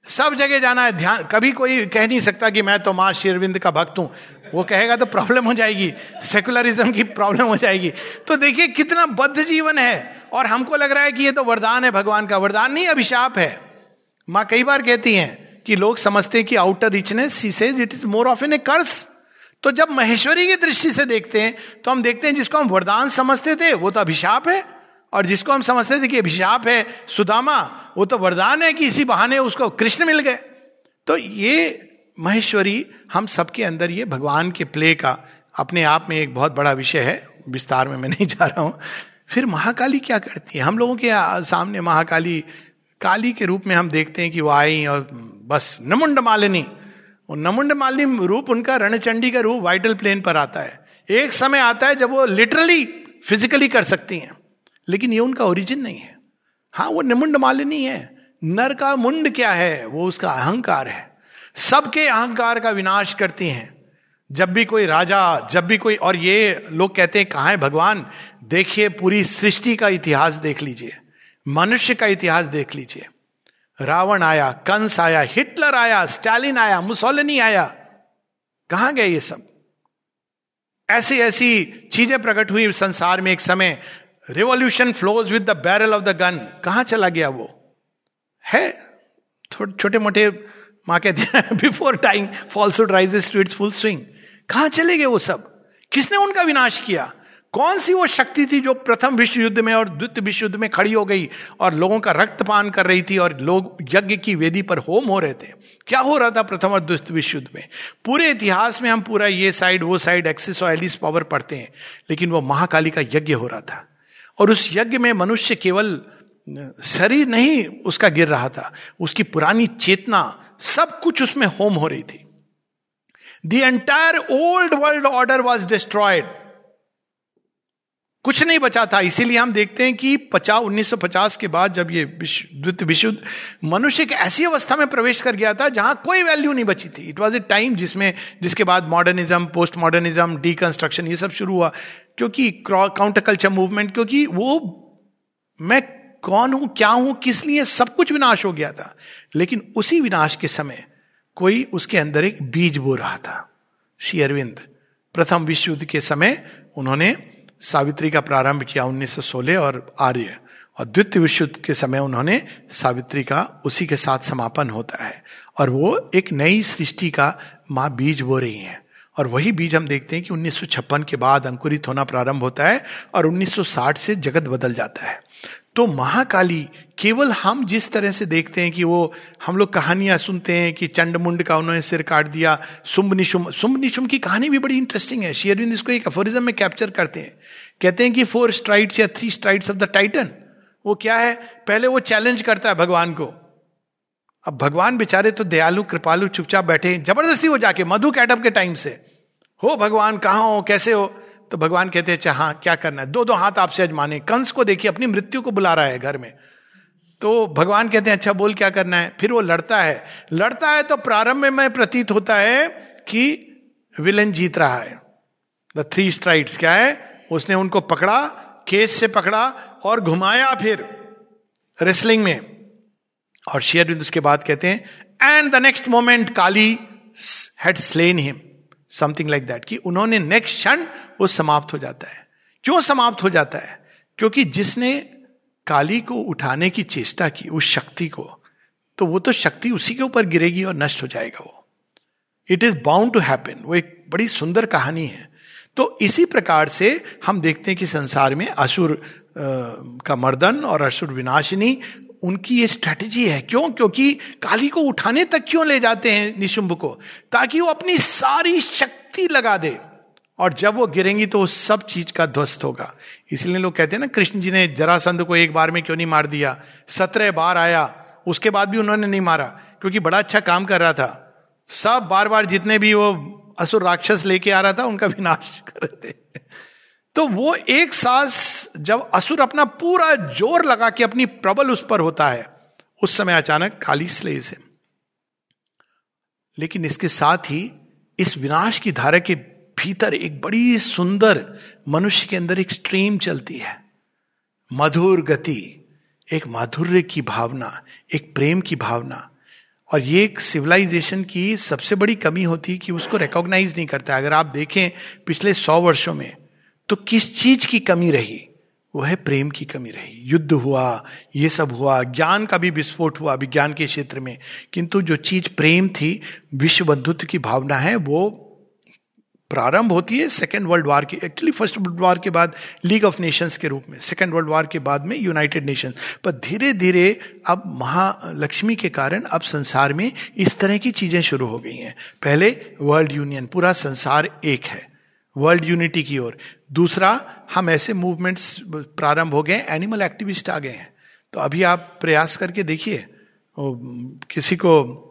सब जगह जाना है, ध्यान, कभी कोई कह नहीं सकता कि मैं तो माँ शेरविंद का भक्त हूँ। वो कहेगा तो प्रॉब्लम हो जाएगी सेकुलरिज्म की प्रॉब्लम हो जाएगी। तो देखिए कितना बद्ध जीवन है। और हमको लग रहा है कि ये तो वरदान है भगवान का। वरदान नहीं, अभिशाप है। माँ कई बार कहती हैं कि लोग समझते हैं कि outer richness she says it is more of an a curse तो जब महेश्वरी की दृष्टि से देखते हैं तो हम देखते हैं जिसको हम वरदान समझते थे, वो तो अभिशाप है। और जिसको हम समझते थे कि अभिशाप है, सुदामा, वो तो वरदान है कि इसी बहाने उसको कृष्ण मिल गए। तो ये महेश्वरी, हम सबके अंदर ये भगवान के प्ले का अपने आप में एक बहुत बड़ा विषय है, विस्तार में मैं नहीं जा रहा हूँ। फिर महाकाली क्या करती है? हम लोगों के सामने महाकाली, काली के रूप में हम देखते हैं कि वो आई और बस नमुंड मालिनी। वो नमुंड मालिनी रूप उनका रणचंडी का रूप वाइटल प्लेन पर आता है। एक समय आता है जब वो लिटरली फिजिकली कर सकती हैं, लेकिन ये उनका ओरिजिन नहीं है। हाँ वो निमुंड मालिनी है। नर का मुंड क्या है? वो उसका अहंकार है। सबके अहंकार का विनाश करती हैं। जब भी कोई राजा, जब भी कोई, और ये लोग कहते हैं, कहा है भगवान? देखिए, पूरी सृष्टि का इतिहास देख लीजिए, मनुष्य का इतिहास देख लीजिए। रावण आया, कंस आया, हिटलर आया, स्टालिन आया, मुसोलिनी आया। कहाँ गए ये सब? ऐसी ऐसी चीज़ें प्रकट हुई संसार में एक समय। Revolution flows with the barrel of the gun कहाँ चला गया वो? है। छोटे मोटे माँ कहते हैं before time falsehood rises to its full swing कहाँ चले गए वो सब? किसने उनका विनाश किया? कौन सी वो शक्ति थी जो प्रथम विश्व युद्ध में और द्वितीय विश्व युद्ध में खड़ी हो गई और लोगों का रक्तपान कर रही थी और लोग यज्ञ की वेदी पर होम हो रहे थे? क्या हो रहा था प्रथम और द्वितीय विश्व युद्ध में? पूरे इतिहास में हम पूरा ये साइड, वो साइड, एक्सिस और एलिस पावर पढ़ते हैं, लेकिन वो महाकाली का यज्ञ हो रहा था। और उस यज्ञ में मनुष्य केवल, शरीर नहीं, उसका गिर रहा था। उसकी पुरानी चेतना सब कुछ उसमें होम हो रही थी। The entire old world order was destroyed कुछ नहीं बचा था, इसीलिए हम देखते हैं कि पचास, उन्नीस के बाद जब ये द्वितीय विश्व, मनुष्य एक ऐसी अवस्था में प्रवेश कर गया था जहाँ कोई वैल्यू नहीं बची थी। इट वॉज़ ए टाइम जिसमें, जिसके बाद मॉडर्निज्म पोस्ट मॉडर्निज्म डीकंस्ट्रक्शन ये सब शुरू हुआ। क्योंकि काउंटर कल्चर मूवमेंट क्योंकि वो, मैं कौन हूँ, क्या हूँ, किस लिए सब कुछ विनाश हो गया था। लेकिन उसी विनाश के समय कोई उसके अंदर एक बीज बो रहा था। श्री अरविंद, प्रथम विश्व युद्ध के समय उन्होंने सावित्री का प्रारंभ किया 1916 और आर्य, और द्वितीय विश्व युद्ध के समय उन्होंने सावित्री का उसी के साथ समापन होता है। और वो एक नई सृष्टि का माँ बीज बो रही हैं। और वही बीज हम देखते हैं कि 1956 के बाद अंकुरित होना प्रारंभ होता है और 1960 से जगत बदल जाता है। तो महाकाली केवल हम जिस तरह से देखते हैं कि वो हम लोग कहानियाँ सुनते हैं कि चंड मुंड का उन्होंने सिर काट दिया सुम्ब निशुम सुम्ब निशुम की कहानी भी बड़ी इंटरेस्टिंग है। शेयरविंद इसको एक अफोरिज्म में कैप्चर करते हैं। कहते हैं कि फोर स्ट्राइट्स या three straits of the titan वो क्या है? पहले वो चैलेंज करता है भगवान को। अब भगवान बेचारे तो दयालु, कृपालु चुपचाप बैठे ज़बरदस्ती हो जाके मधु कैटअप के टाइम से। हो भगवान, कहाँ हो? कैसे हो? तो भगवान कहते हैं अच्छा हाँ क्या करना है? दो दो हाथ आपसे अजमाने। कंस को देखिए, अपनी मृत्यु को बुला रहा है घर में। तो भगवान कहते हैं अच्छा बोल, क्या करना है? फिर वो लड़ता है। लड़ता है तो प्रारंभ में प्रतीत होता है कि विलन जीत रहा है। द थ्री स्ट्राइट्स क्या है? उसने उनको पकड़ा, केस से पकड़ा और घुमाया फिर रेसलिंग में। और शेयर उसके बाद कहते हैं and the next moment Kali had slain him something like that कि उन्होंने नेक्स्ट क्षण वो समाप्त हो जाता है। क्यों समाप्त हो जाता है? क्योंकि जिसने काली को उठाने की चेष्टा की, उस शक्ति को तो वो तो शक्ति उसी के ऊपर गिरेगी और नष्ट हो जाएगा वो। It is bound to happen वो एक बड़ी सुंदर कहानी है। तो इसी प्रकार से हम देखते हैं कि संसार में असुर का मर्दन और असुर विनाशिनी उनकी ये स्ट्रेटेजी है। क्यों? क्योंकि काली को उठाने तक क्यों ले जाते हैं निशुंभ को? ताकि वो अपनी सारी शक्ति लगा दे। और जब वो गिरेंगी तो सब चीज़ का ध्वस्त होगा। इसलिए लोग कहते हैं ना, कृष्ण जी ने जरासंध को एक बार में क्यों नहीं मार दिया? सत्रह बार आया, उसके बाद भी उन्होंने नहीं मारा, क्योंकि बड़ा अच्छा काम कर रहा था। सब बार बार जितने भी वो असुर राक्षस लेके आ रहा था, उनका विनाश कर रहे थे। तो वो एक सांस जब असुर अपना पूरा ज़ोर लगा के अपनी प्रबल उस पर होता है, उस समय अचानक खाली स्लेस है लेकिन इसके साथ ही इस विनाश की धारा के भीतर एक बड़ी सुंदर मनुष्य के अंदर एक स्ट्रीम चलती है। मधुर गति, एक माधुर्य की भावना, एक प्रेम की भावना। और ये एक सिविलाइजेशन की सबसे बड़ी कमी होती है कि उसको रिकॉग्नाइज नहीं करता अगर आप देखें पिछले सौ वर्षों में तो किस चीज़ की कमी रही? वो है प्रेम की कमी रही। युद्ध हुआ, ये सब हुआ, ज्ञान का भी विस्फोट हुआ विज्ञान के क्षेत्र में। किंतु जो चीज़ प्रेम थी विश्व बंधुत्व की भावना है, वो प्रारंभ होती है सेकेंड वर्ल्ड वार की। एक्चुअली फ़र्स्ट वर्ल्ड वार के बाद लीग ऑफ़ नेशंस के रूप में सेकेंड वर्ल्ड वार के बाद में यूनाइटेड नेशन पर धीरे धीरे अब महालक्ष्मी के कारण अब संसार में इस तरह की चीज़ें शुरू हो गई हैं। पहले वर्ल्ड यूनियन पूरा संसार एक है। वर्ल्ड यूनिटी की ओर। दूसरा, हम ऐसे मूवमेंट्स प्रारंभ हो गए एनिमल एक्टिविस्ट आ गए हैं। तो अभी आप प्रयास करके देखिए किसी को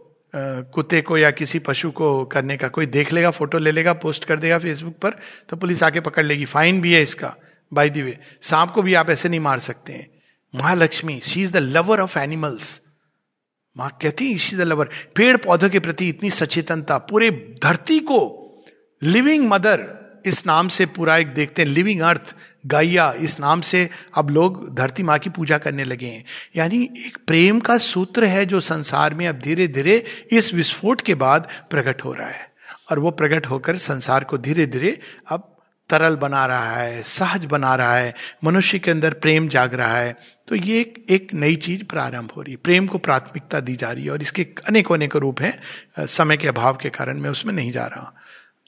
कुत्ते को या किसी पशु को करने का, कोई देख लेगा फ़ोटो ले लेगा पोस्ट कर देगा फेसबुक पर तो पुलिस आके पकड़ लेगी। फाइन भी है इसका बाय दी वे सांप को भी आप ऐसे नहीं मार सकते हैं। Mahalakshmi she is the lover of animals माँ कहती है शी इज़ द लवर पेड़ पौधों के प्रति इतनी सचेतनता, पूरे धरती को लिविंग मदर इस नाम से पूरा एक देखते हैं लिविंग अर्थ गाइया इस नाम से अब लोग धरती माँ की पूजा करने लगे हैं। यानी एक प्रेम का सूत्र है जो संसार में अब धीरे धीरे इस विस्फोट के बाद प्रकट हो रहा है। और वो प्रकट होकर संसार को धीरे धीरे अब तरल बना रहा है सहज बना रहा है मनुष्य के अंदर प्रेम जाग रहा है। तो ये एक, एक नई चीज़ प्रारंभ हो रही है। प्रेम को प्राथमिकता दी जा रही है और इसके अनेक अनेक रूप हैं। समय के अभाव के कारण मैं उसमें नहीं जा रहा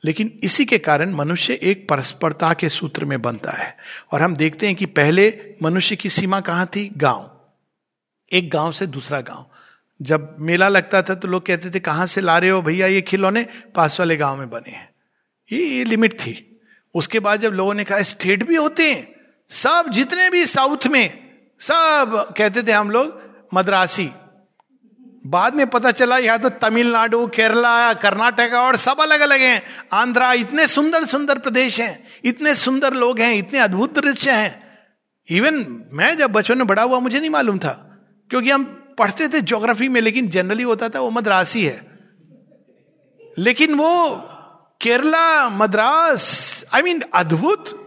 लेकिन इसी के कारण मनुष्य एक परस्परता के सूत्र में बनता है। और हम देखते हैं कि पहले मनुष्य की सीमा कहाँ थी? गाँव। एक गाँव से दूसरा गाँव। जब मेला लगता था तो लोग कहते थे कहाँ से ला रहे हो भैया ये खिलौने? पास वाले गाँव में बने हैं। ये, ये लिमिट थी। उसके बाद जब लोगों ने कहा स्टेट भी होते हैं सब जितने भी साउथ में सब कहते थे हम लोग मद्रासी बाद में पता चला यहाँ तो तमिलनाडु, केरला, कर्नाटक और सब अलग अलग हैं। आंध्रा इतने सुंदर सुंदर प्रदेश हैं, इतने सुंदर लोग हैं, इतने अद्भुत दृश्य हैं। इवन मैं जब बचपन में बड़ा हुआ, मुझे नहीं मालूम था, क्योंकि हम पढ़ते थे ज्योग्राफी में, लेकिन जनरली होता था वो मद्रासी है। लेकिन वो केरला, मद्रास आई मीन अद्भुत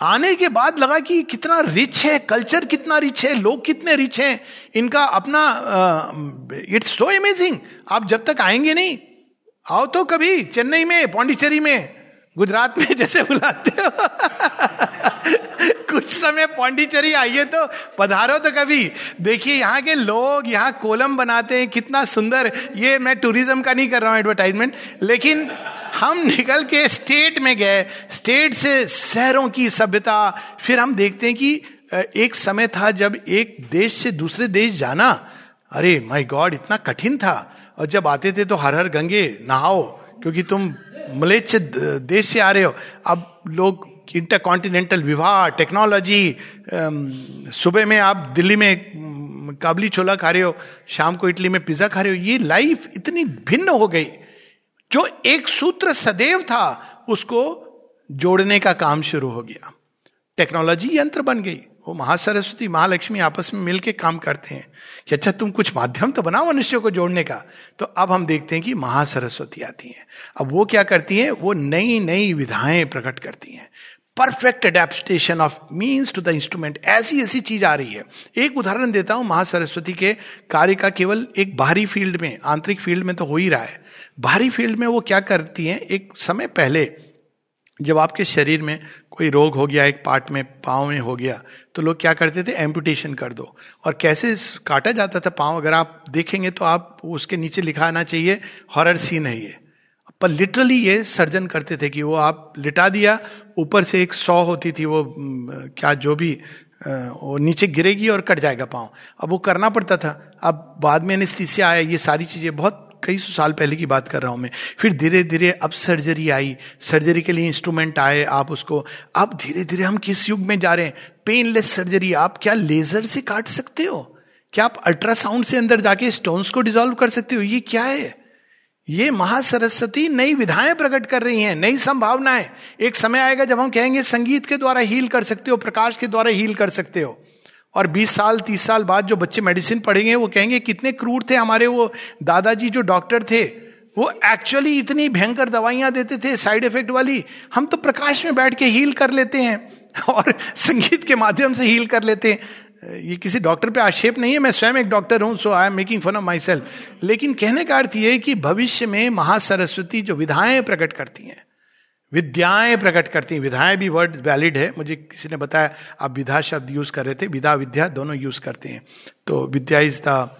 आने के बाद लगा कि कितना रिच है कल्चर कितना रिच है, लोग कितने रिच हैं, इनका अपना इट्स सो अमेजिंग आप जब तक आएँगे नहीं, आओ तो कभी चेन्नई में, पौंडीचेरी में, गुजरात में *laughs* जैसे बुलाते हो। *laughs* कुछ समय पौंडीचेरी आइए तो पधारो तो कभी। देखिए, यहाँ के लोग, यहाँ कोलम बनाते हैं, कितना सुंदर। ये मैं टूरिज़्म का नहीं कर रहा हूँ एडवर्टाइजमेंट लेकिन हम निकल के स्टेट में गए स्टेट से शहरों की सभ्यता, फिर हम देखते हैं कि एक समय था जब एक देश से दूसरे देश जाना, अरे माय गॉड इतना कठिन था। और जब आते थे तो हर हर गंगे, नहाओ, क्योंकि तुम मलेच्छ देश से आ रहे हो। अब लोग इंटर कॉन्टिनेंटल विवाह टेक्नोलॉजी सुबह में आप दिल्ली में काबली छोला खा रहे हो, शाम को इटली में पिज्जा खा रहे हो, ये लाइफ इतनी भिन्न हो गई। जो एक सूत्र सदैव था, उसको जोड़ने का काम शुरू हो गया। टेक्नोलॉजी यंत्र बन गई। वो महासरस्वती, महालक्ष्मी आपस में मिलके काम करते हैं कि अच्छा तुम कुछ माध्यम तो बनाओ मनुष्य को जोड़ने का। तो अब हम देखते हैं कि महासरस्वती आती हैं। अब वो क्या करती हैं? वो नई नई विधाएँ प्रकट करती हैं। Perfect adaptation of means to the instrument ऐसी ऐसी चीज़ आ रही है। एक उदाहरण देता हूँ महासरस्वती के कार्य का केवल एक बाहरी फ़ील्ड में, आंतरिक फ़ील्ड में तो हो ही रहा है। बाहरी फ़ील्ड में वो क्या करती हैं? एक समय पहले जब आपके शरीर में कोई रोग हो गया, एक पार्ट में पाँव में हो गया तो लोग क्या करते थे? एम्पुटेशन कर दो। और कैसे काटा जाता था पाँव? अगर आप देखेंगे तो आप उसके नीचे लिखा आना चाहिए, हॉरर सीन है ये। पर लिटरली ये सर्जन करते थे कि वो आप लिटा दिया, ऊपर से एक सौ होती थी, वो क्या जो भी वो नीचे गिरेगी और कट जाएगा पाँव। अब वो करना पड़ता था। अब बाद में एनेस्थीसिया आया, ये सारी चीज़ें बहुत कई सौ साल पहले की बात कर रहा हूँ मैं। फिर धीरे धीरे अब सर्जरी आई। सर्जरी के लिए इंस्ट्रूमेंट आए आप उसको। अब धीरे धीरे हम किस युग में जा रहे हैं? Painless surgery. आप क्या लेजर से काट सकते हो? क्या आप अल्ट्रासाउंड से अंदर जाके स्टोन्स को डिजोल्व कर सकते हो? ये क्या है? ये महासरस्वती नई विधाएँ प्रकट कर रही हैं, नई संभावनाएँ। एक समय आएगा जब हम कहेंगे संगीत के द्वारा हील कर सकते हो, प्रकाश के द्वारा हील कर सकते हो। और 20 साल 30 साल बाद जो बच्चे मेडिसिन पढ़ेंगे, वो कहेंगे, कितने क्रूर थे हमारे वो दादाजी जो डॉक्टर थे। वो एक्चुअली इतनी भयंकर दवाइयाँ देते थे साइड इफ़ेक्ट वाली। हम तो प्रकाश में बैठ के हील कर लेते हैं *laughs* और संगीत के माध्यम से हील कर लेते हैं। ये किसी डॉक्टर पे आक्षेप नहीं है, मैं स्वयं एक डॉक्टर हूँ so I am making fun of myself लेकिन कहने का अर्थ ये कि भविष्य में महासरस्वती जो विधाएँ प्रकट करती हैं विद्याएँ प्रकट करती हैं। विधाएँ भी वर्ड वैलिड है। मुझे किसी ने बताया, आप विधा शब्द यूज़ कर रहे थे, विधा, विद्या दोनों यूज़ करते हैं। तो vidya is the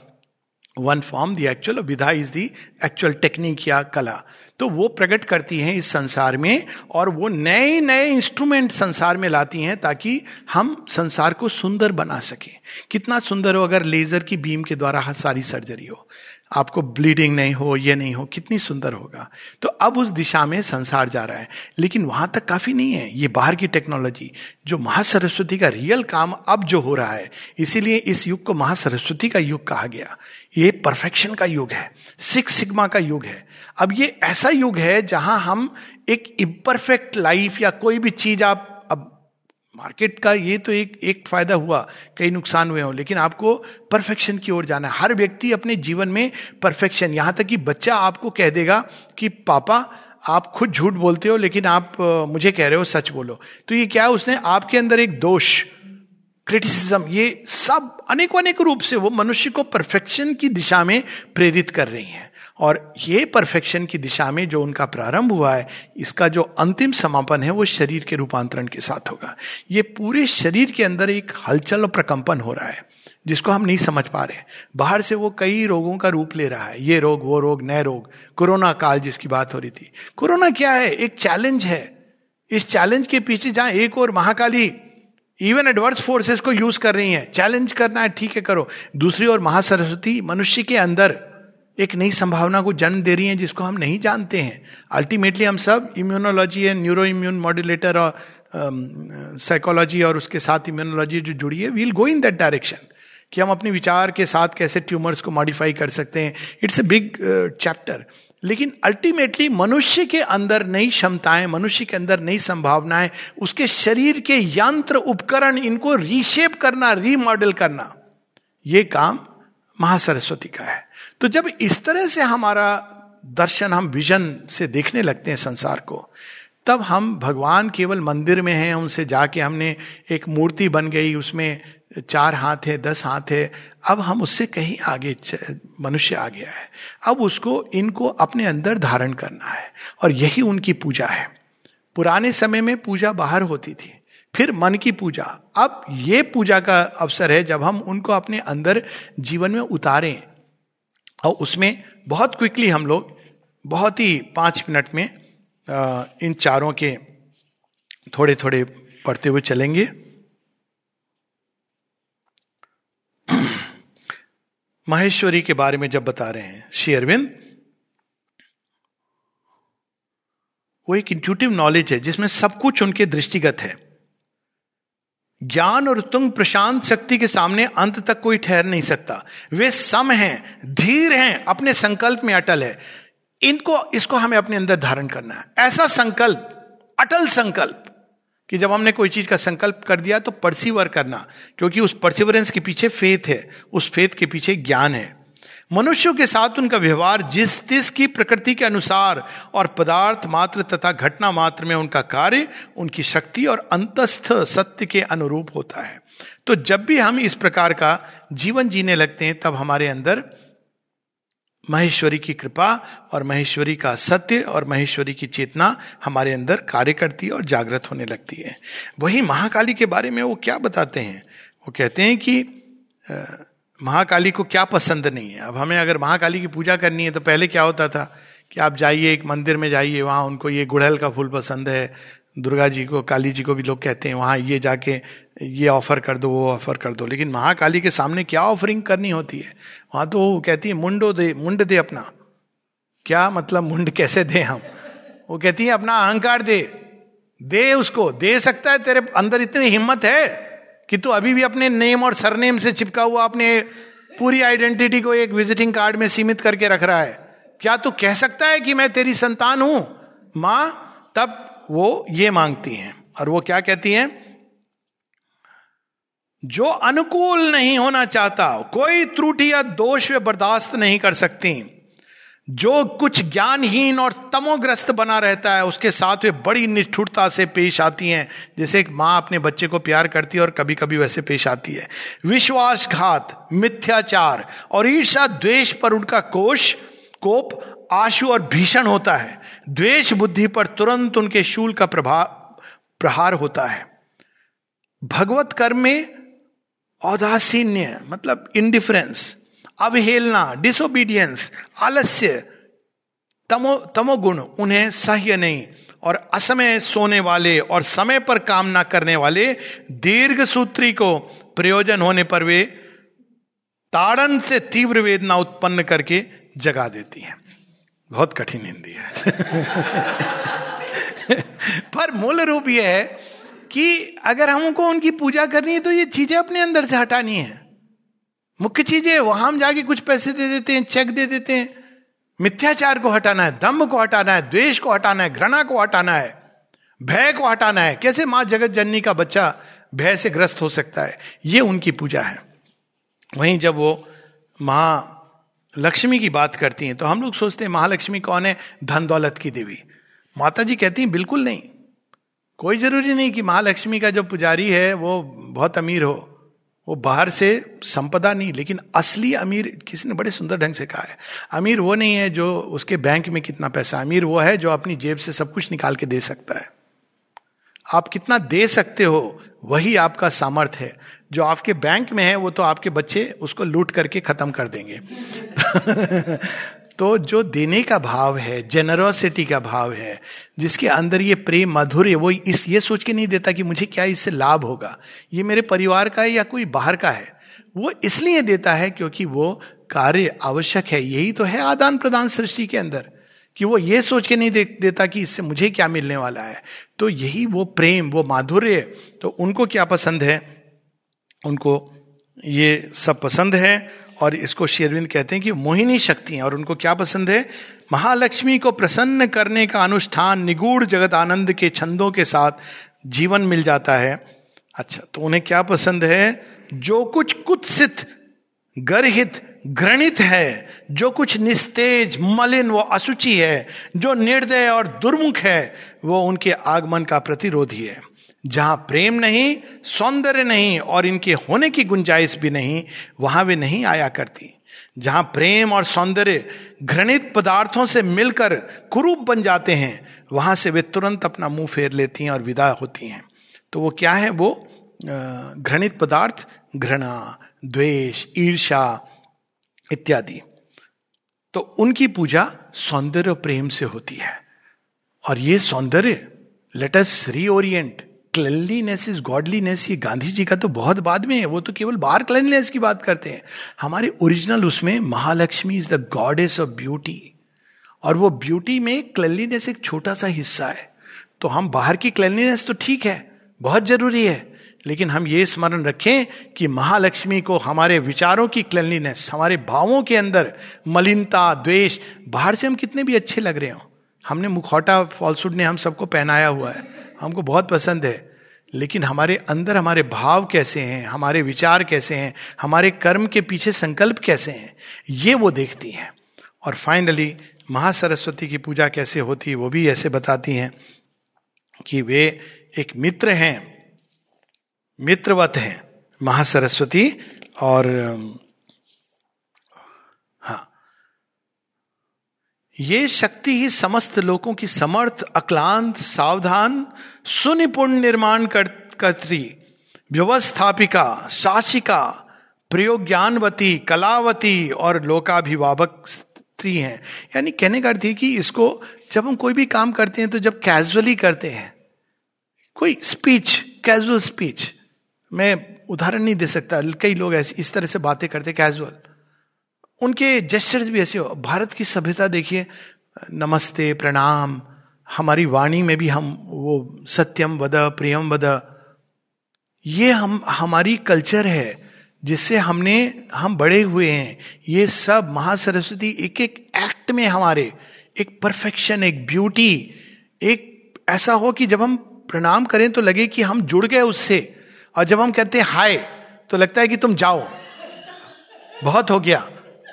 one form the actual vidha is the actual technique या कला। तो वो प्रकट करती हैं इस संसार में, और वो नए नए इंस्ट्रूमेंट संसार में लाती हैं ताकि हम संसार को सुंदर बना सकें। कितना सुंदर हो अगर लेजर की बीम के द्वारा सारी सर्जरी हो। आपको ब्लीडिंग नहीं हो, ये नहीं हो, कितनी सुंदर होगा। तो अब उस दिशा में संसार जा रहा है, लेकिन वहाँ तक काफ़ी नहीं है। ये बाहर की टेक्नोलॉजी जो महासरस्वती का रियल काम अब जो हो रहा है, इसीलिए इस युग को महासरस्वती का युग कहा गया। ये परफेक्शन का युग है सिक्स सिग्मा का युग है। अब ये ऐसा युग है जहाँ हम एक इम्परफेक्ट लाइफ या कोई भी चीज़ आप मार्केट का ये तो एक एक फ़ायदा हुआ, कई नुकसान हुए हो, लेकिन आपको परफेक्शन की ओर जाना है। हर व्यक्ति अपने जीवन में परफेक्शन, यहाँ तक कि बच्चा आपको कह देगा कि, पापा, आप खुद झूठ बोलते हो, लेकिन आप मुझे कह रहे हो सच बोलो। तो ये क्या है उसने आपके अंदर एक दोष, क्रिटिसिज्म, ये सब अनेक अनेक रूप से वो मनुष्य को परफेक्शन की दिशा में प्रेरित कर रही हैं। और ये परफेक्शन की दिशा में जो उनका प्रारंभ हुआ है, इसका जो अंतिम समापन है, वो शरीर के रूपांतरण के साथ होगा। ये पूरे शरीर के अंदर एक हलचल और प्रकंपन हो रहा है, जिसको हम नहीं समझ पा रहे बाहर से वो कई रोगों का रूप ले रहा है। ये रोग, वो रोग, नए रोग। कोरोना काल जिसकी बात हो रही थी। कोरोना क्या है? एक चैलेंज है। इस चैलेंज के पीछे जहाँ एक और महाकाली इवन एडवर्स फोर्सेस को यूज़ कर रही है। चैलेंज करना है, ठीक है, करो। दूसरी ओर महासरस्वती मनुष्य के अंदर एक नई संभावना को जन्म दे रही है जिसको हम नहीं जानते हैं। अल्टीमेटली हम सब immunology and neuro immune modulator और साइकोलॉजी um, और उसके साथ इम्यूनोलॉजी जो जुड़ी है we'll go in that direction कि हम अपने विचार के साथ कैसे ट्यूमर्स को मॉडिफाई कर सकते हैं। इट्स ए बिग चैप्टर लेकिन अल्टीमेटली मनुष्य के अंदर नई क्षमताएँ मनुष्य के अंदर नई संभावनाएँ उसके शरीर के यंत्र उपकरण इनको रीशेप करना रीमॉडल करना ये काम महासरस्वती का है। तो जब इस तरह से हमारा दर्शन, हम विजन से देखने लगते हैं संसार को, तब हम भगवान केवल मंदिर में हैं, उनसे जाके हमने एक मूर्ति बन गई, उसमें चार हाथ है, दस हाथ है। अब हम उससे कहीं आगे मनुष्य आ गया है अब उसको, इनको अपने अंदर धारण करना है, और यही उनकी पूजा है। पुराने समय में पूजा बाहर होती थी, फिर मन की पूजा। अब ये पूजा का अवसर है, जब हम उनको अपने अंदर जीवन में उतारें और उसमें बहुत क्विकली हम लोग, बहुत ही पाँच मिनट में इन चारों के थोड़े थोड़े पढ़ते हुए चलेंगे। *clears throat* माहेश्वरी के बारे में जब बता रहे हैं, श्री अरविंद, वो एक इंट्यूटिव नॉलेज है जिसमें सब कुछ उनके दृष्टिगत है। ज्ञान और तुंग प्रशांत शक्ति के सामने अंत तक कोई ठहर नहीं सकता। वे सम हैं, धीर हैं, अपने संकल्प में अटल है। इनको, इसको हमें अपने अंदर धारण करना है। ऐसा संकल्प, अटल संकल्प, कि जब हमने कोई चीज़ का संकल्प कर दिया तो परसिवर करना, क्योंकि उस परसिवरेंस के पीछे फेथ है, उस फेथ के पीछे ज्ञान है। मनुष्यों के साथ उनका व्यवहार जिस तिस की प्रकृति के अनुसार और पदार्थ मात्र तथा घटना मात्र में उनका कार्य उनकी शक्ति और अंतस्थ सत्य के अनुरूप होता है। तो जब भी हम इस प्रकार का जीवन जीने लगते हैं, तब हमारे अंदर महेश्वरी की कृपा और महेश्वरी का सत्य और महेश्वरी की चेतना हमारे अंदर कार्य करती और जागृत होने लगती है। वही महाकाली के बारे में वो क्या बताते हैं? वो कहते हैं कि महाकाली को क्या पसंद नहीं है? अब हमें अगर महाकाली की पूजा करनी है तो पहले क्या होता था कि आप जाइए, एक मंदिर में जाइए, वहाँ उनको ये गुड़हल का फूल पसंद है। दुर्गा जी को, काली जी को भी लोग कहते हैं, वहाँ ये जाके ये ऑफ़र कर दो, वो ऑफ़र कर दो। लेकिन महाकाली के सामने क्या ऑफरिंग करनी होती है? वहाँ तो वो कहती है, मुंडो दे, मुंड दे अपना। क्या मतलब मुंड कैसे दे हम? वो कहती है, अपना अहंकार दे। दे उसको, दे सकता है, तेरे अंदर इतनी हिम्मत है। कि तू अभी भी अपने नेम और सरनेम से चिपका हुआ अपने पूरी आइडेंटिटी को एक विजिटिंग कार्ड में सीमित करके रख रहा है। क्या तू कह सकता है कि मैं तेरी संतान हूँ? माँ, तब वो ये मांगती हैं और वो क्या कहती हैं? जो अनुकूल नहीं होना चाहता, कोई त्रुटि या दोष वे बर्दाश्त नहीं कर सकती। जो कुछ ज्ञानहीन और तमोग्रस्त बना रहता है, उसके साथ वे बड़ी निष्ठुरता से पेश आती हैं। जैसे एक माँ अपने बच्चे को प्यार करती है और कभी कभी वैसे पेश आती है। विश्वासघात, मिथ्याचार और ईर्षा द्वेष पर उनका कोष, कोप आशु और भीषण होता है। द्वेष बुद्धि पर तुरंत उनके शूल का प्रभाव प्रहार होता है। भगवत कर्म में औदासीन्य मतलब इंडिफरेंस अवहेलना डिसोबीडियंस आलस्य, तमो, तमोगुण, उन्हें सह्य नहीं। और असमय सोने वाले और समय पर काम ना करने वाले दीर्घ सूत्री को प्रयोजन होने पर वे ताड़न से तीव्र वेदना उत्पन्न करके जगा देती हैं। बहुत कठिन हिंदी है। *laughs* पर मूल रूप यह है कि अगर हमको उनकी पूजा करनी है तो ये चीज़ें अपने अंदर से हटानी है। मुख्य चीज़ है वहाँ हम जाके कुछ पैसे दे देते हैं चेक दे देते हैं। मिथ्याचार को हटाना है दम्भ को हटाना है, द्वेष को हटाना है, घृणा को हटाना है, भय को हटाना है। कैसे माँ जगत जननी का बच्चा भय से ग्रस्त हो सकता है? ये उनकी पूजा है। वहीं जब वो माँ लक्ष्मी की बात करती हैं तो हम लोग सोचते हैं, महालक्ष्मी कौन है? धन दौलत की देवी। माता जी कहती हैं, बिल्कुल नहीं। कोई ज़रूरी नहीं कि महालक्ष्मी का जो पुजारी है, वो बहुत अमीर हो। वो बाहर से संपदा नहीं, लेकिन असली अमीर किसी ने बड़े सुंदर ढंग से कहा है। अमीर वो नहीं है जो उसके बैंक में कितना पैसा, अमीर वो है जो अपनी जेब से सब कुछ निकाल के दे सकता है। आप कितना दे सकते हो, वही आपका सामर्थ्य है। जो आपके बैंक में है, वो तो आपके बच्चे उसको लूट करके खत्म कर देंगे। तो जो देने का भाव है जेनरोसिटी का भाव है जिसके अंदर ये प्रेम माधुर्य वो इस ये सोच के नहीं देता कि मुझे क्या इससे लाभ होगा। ये मेरे परिवार का है या कोई बाहर का है? वो इसलिए देता है क्योंकि वो कार्य आवश्यक है। यही तो है आदान प्रदान सृष्टि के अंदर कि वो ये सोच के नहीं दे, देता कि इससे मुझे क्या मिलने वाला है। तो यही वो प्रेम वो माधुर्य तो उनको क्या पसंद है? उनको ये सब पसंद है। और इसको शेरविंद कहते हैं कि मोहिनी शक्ति और उनको क्या पसंद है? महालक्ष्मी को प्रसन्न करने का अनुष्ठान निगूढ़ जगत आनंद के छंदों के साथ जीवन मिल जाता है। अच्छा तो उन्हें क्या पसंद है? जो कुछ कुत्सित, गर्हित, घृणित है, जो कुछ निस्तेज, मलिन व असुचि है, जो निर्दय और दुर्मुख है, वो उनके आगमन का प्रतिरोधी है। जहाँ प्रेम नहीं, सौंदर्य नहीं और इनके होने की गुंजाइश भी नहीं, वहाँ वे नहीं आया करती। जहाँ प्रेम और सौंदर्य घृणित पदार्थों से मिलकर कुरूप बन जाते हैं, वहाँ से वे तुरंत अपना मुँह फेर लेती हैं और विदा होती हैं। तो वो क्या है? वो घृणित पदार्थ, घृणा, द्वेष ईर्षा इत्यादि। तो उनकी पूजा सौंदर्य प्रेम से होती है। और ये सौंदर्य let's reorient cleanliness is godliness ये गांधी जी का तो बहुत बाद में है। वो तो केवल बाहर क्लेनलीनेस की बात करते हैं। हमारे ओरिजिनल उसमें Mahalakshmi is the goddess of beauty और वो ब्यूटी में क्लेनलीनेस एक छोटा सा हिस्सा है। तो हम बाहर की क्लेनलीनेस तो ठीक है। बहुत ज़रूरी है। लेकिन हम ये स्मरण रखें कि महालक्ष्मी को हमारे विचारों की क्लेनलीनेस हमारे भावों के अंदर मलिनता, द्वेष, बाहर से हम कितने भी अच्छे लग रहे हो। हमने मुखौटा फॉल्सूट ने हम सबको पहनाया हुआ है। हमको बहुत पसंद है। लेकिन हमारे अंदर हमारे भाव कैसे हैं, हमारे विचार कैसे हैं, हमारे कर्म के पीछे संकल्प कैसे हैं, ये वो देखती हैं। और फाइनली महासरस्वती की पूजा कैसे होती है, वो भी ऐसे बताती हैं कि वे एक मित्र हैं, मित्रवत हैं महासरस्वती और ये शक्ति ही समस्त लोगों की समर्थ, अक्लांत, सावधान, सुनिपुण निर्माण कर्त्री व्यवस्थापिका, शासिका प्रयोग ज्ञानवती कलावती और लोकाभिभावक स्त्री हैं। यानी कहने का अर्थ है कि इसको जब हम कोई भी काम करते हैं तो जब कैजुअली करते हैं, कोई स्पीच कैजुअल स्पीच मैं उदाहरण नहीं दे सकता, कई लोग ऐसे इस तरह से बातें करते कैजुअल उनके जेस्टर्स भी ऐसे हो। भारत की सभ्यता देखिए, नमस्ते, प्रणाम, हमारी वाणी में भी हम वो सत्यम वद, प्रियम वद, ये हम, हमारी कल्चर है, जिससे हमने, हम बड़े हुए हैं। ये सब महासरस्वती एक एक एक्ट में हमारे, एक परफेक्शन एक ब्यूटी एक ऐसा हो कि जब हम प्रणाम करें तो लगे कि हम जुड़ गए उससे, और जब हम कहते हैं, हाय तो लगता है कि तुम जाओ। बहुत हो गया।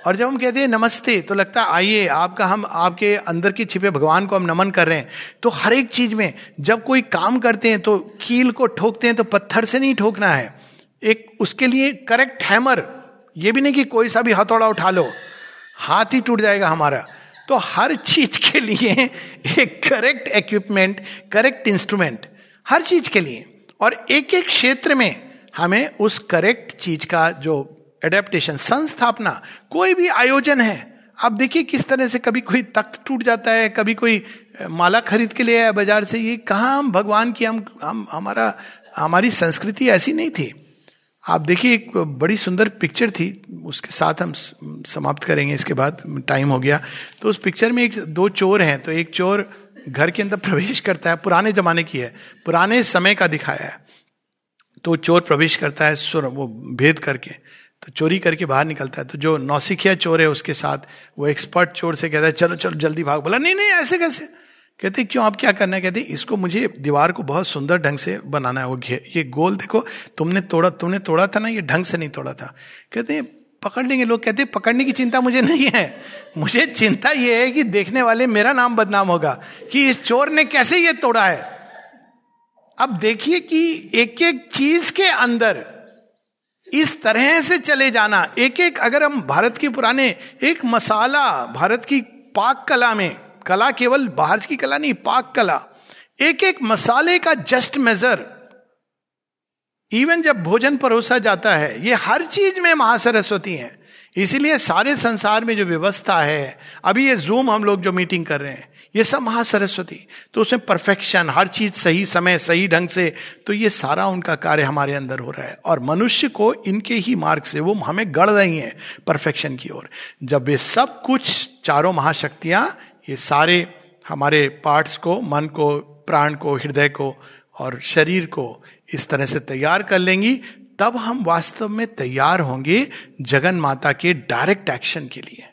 और जब हम कहते हैं नमस्ते तो लगता है, आइए, आपका हम, आपके अंदर के छिपे भगवान को हम नमन कर रहे हैं। तो हर एक चीज़ में जब कोई काम करते हैं तो कील को ठोकते हैं तो पत्थर से नहीं ठोकना है। एक उसके लिए करेक्ट हैमर ये भी नहीं कि कोई सा भी हथौड़ा उठा लो, हाथ ही टूट जाएगा हमारा। तो हर चीज़ के लिए एक करेक्ट इक्विपमेंट करेक्ट इंस्ट्रूमेंट हर चीज़ के लिए। और एक एक क्षेत्र में हमें उस करेक्ट चीज़ का जो एडेप्टेशन संस्थापना, कोई भी आयोजन है, आप देखिए किस तरह से कभी कोई तख्त टूट जाता है, कभी कोई माला खरीद के लिए आया बाज़ार से, ये कहा हम भगवान की, हम हम, हमारा, हमारी संस्कृति ऐसी नहीं थी। आप देखिए एक बड़ी सुंदर पिक्चर थी, उसके साथ हम समाप्त करेंगे इसके बाद टाइम हो गया। तो उस पिक्चर में एक, दो चोर हैं तो एक चोर घर के अंदर *laughs* प्रवेश करता है, पुराने जमाने की है, पुराने समय का दिखाया है। तो चोर प्रवेश करता है, सुर, वो भेद करके। तो चोरी करके बाहर निकलता है। तो जो नौसिखिया चोर है उसके साथ, वो एक्सपर्ट चोर से कहता है, चलो चलो, जल्दी भाग। बोला, नहीं नहीं, ऐसे कैसे? कहते, क्यों, आप क्या करना है? कहते, इसको मुझे दीवार को बहुत सुंदर ढंग से बनाना है। वो घे, ये गोल देखो, तुमने तोड़ा तुमने तोड़ा था ना, ये ढंग से नहीं तोड़ा था। कहते, पकड़ लेंगे लोग। कहते, पकड़ने की चिंता मुझे नहीं है। मुझे चिंता ये है कि देखने वाले मेरा नाम बदनाम होगा कि इस चोर ने कैसे ये तोड़ा है। अब देखिए कि एक एक चीज़ के अंदर इस तरह से चले जाना। एक एक अगर हम भारत के पुराने एक मसाला, भारत की पाक कला में, कला केवल बाहर की कला नहीं, पाक कला एक एक मसाले का जस्ट मेजर इवन जब भोजन परोसा जाता है, ये हर चीज़ में महासरस्वती है। इसीलिए सारे संसार में जो व्यवस्था है, अभी ये जूम हम लोग जो मीटिंग कर रहे हैं ये सब महासरस्वती। तो उसमें परफेक्शन हर चीज़ सही समय, सही ढंग से तो ये सारा उनका कार्य हमारे अंदर हो रहा है। और मनुष्य को इनके ही मार्ग से, वो हमें गढ़ रही हैं परफेक्शन की ओर। जब ये सब कुछ, चारों महाशक्तियाँ, ये सारे हमारे पार्ट्स को, मन को, प्राण को, हृदय को और शरीर को इस तरह से तैयार कर लेंगी, तब हम वास्तव में तैयार होंगे जगन माता के डायरेक्ट एक्शन के लिए।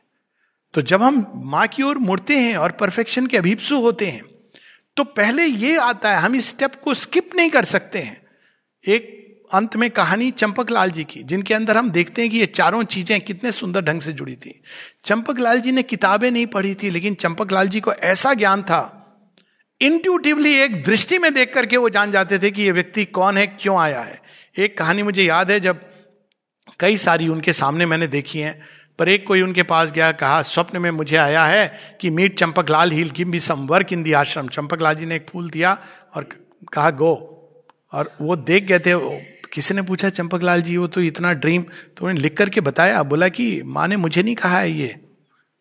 तो जब हम माँ की ओर मुड़ते हैं और परफेक्शन के अभिप्सु होते हैं तो पहले ये आता है, हम इस स्टेप को स्किप नहीं कर सकते हैं। एक अंत में कहानी चंपक लाल जी की, जिनके अंदर हम देखते हैं कि ये चारों चीज़ें कितने सुंदर ढंग से जुड़ी थी। चंपक लाल जी ने किताबें नहीं पढ़ी थी, लेकिन चंपक लाल जी को ऐसा ज्ञान था, इंट्यूटिवली एक दृष्टि में देख करके वो जान जाते थे कि ये व्यक्ति कौन है, क्यों आया है। एक कहानी मुझे याद है, जब कई सारी उनके सामने मैंने देखी हैं पर एक कोई उनके पास गया, कहा, स्वप्न में मुझे आया है कि मीट चंपक लाल ही गिव भी सम वर्क इन दी आश्रम चंपक लाल जी ने एक फूल दिया और कहा, गो। और वो देख गए थे किसी ने पूछा चंपक लाल जी, वो तो इतना ड्रीम तो उन्हें लिख करके बताया, बोला कि माँ ने मुझे नहीं कहा है ये।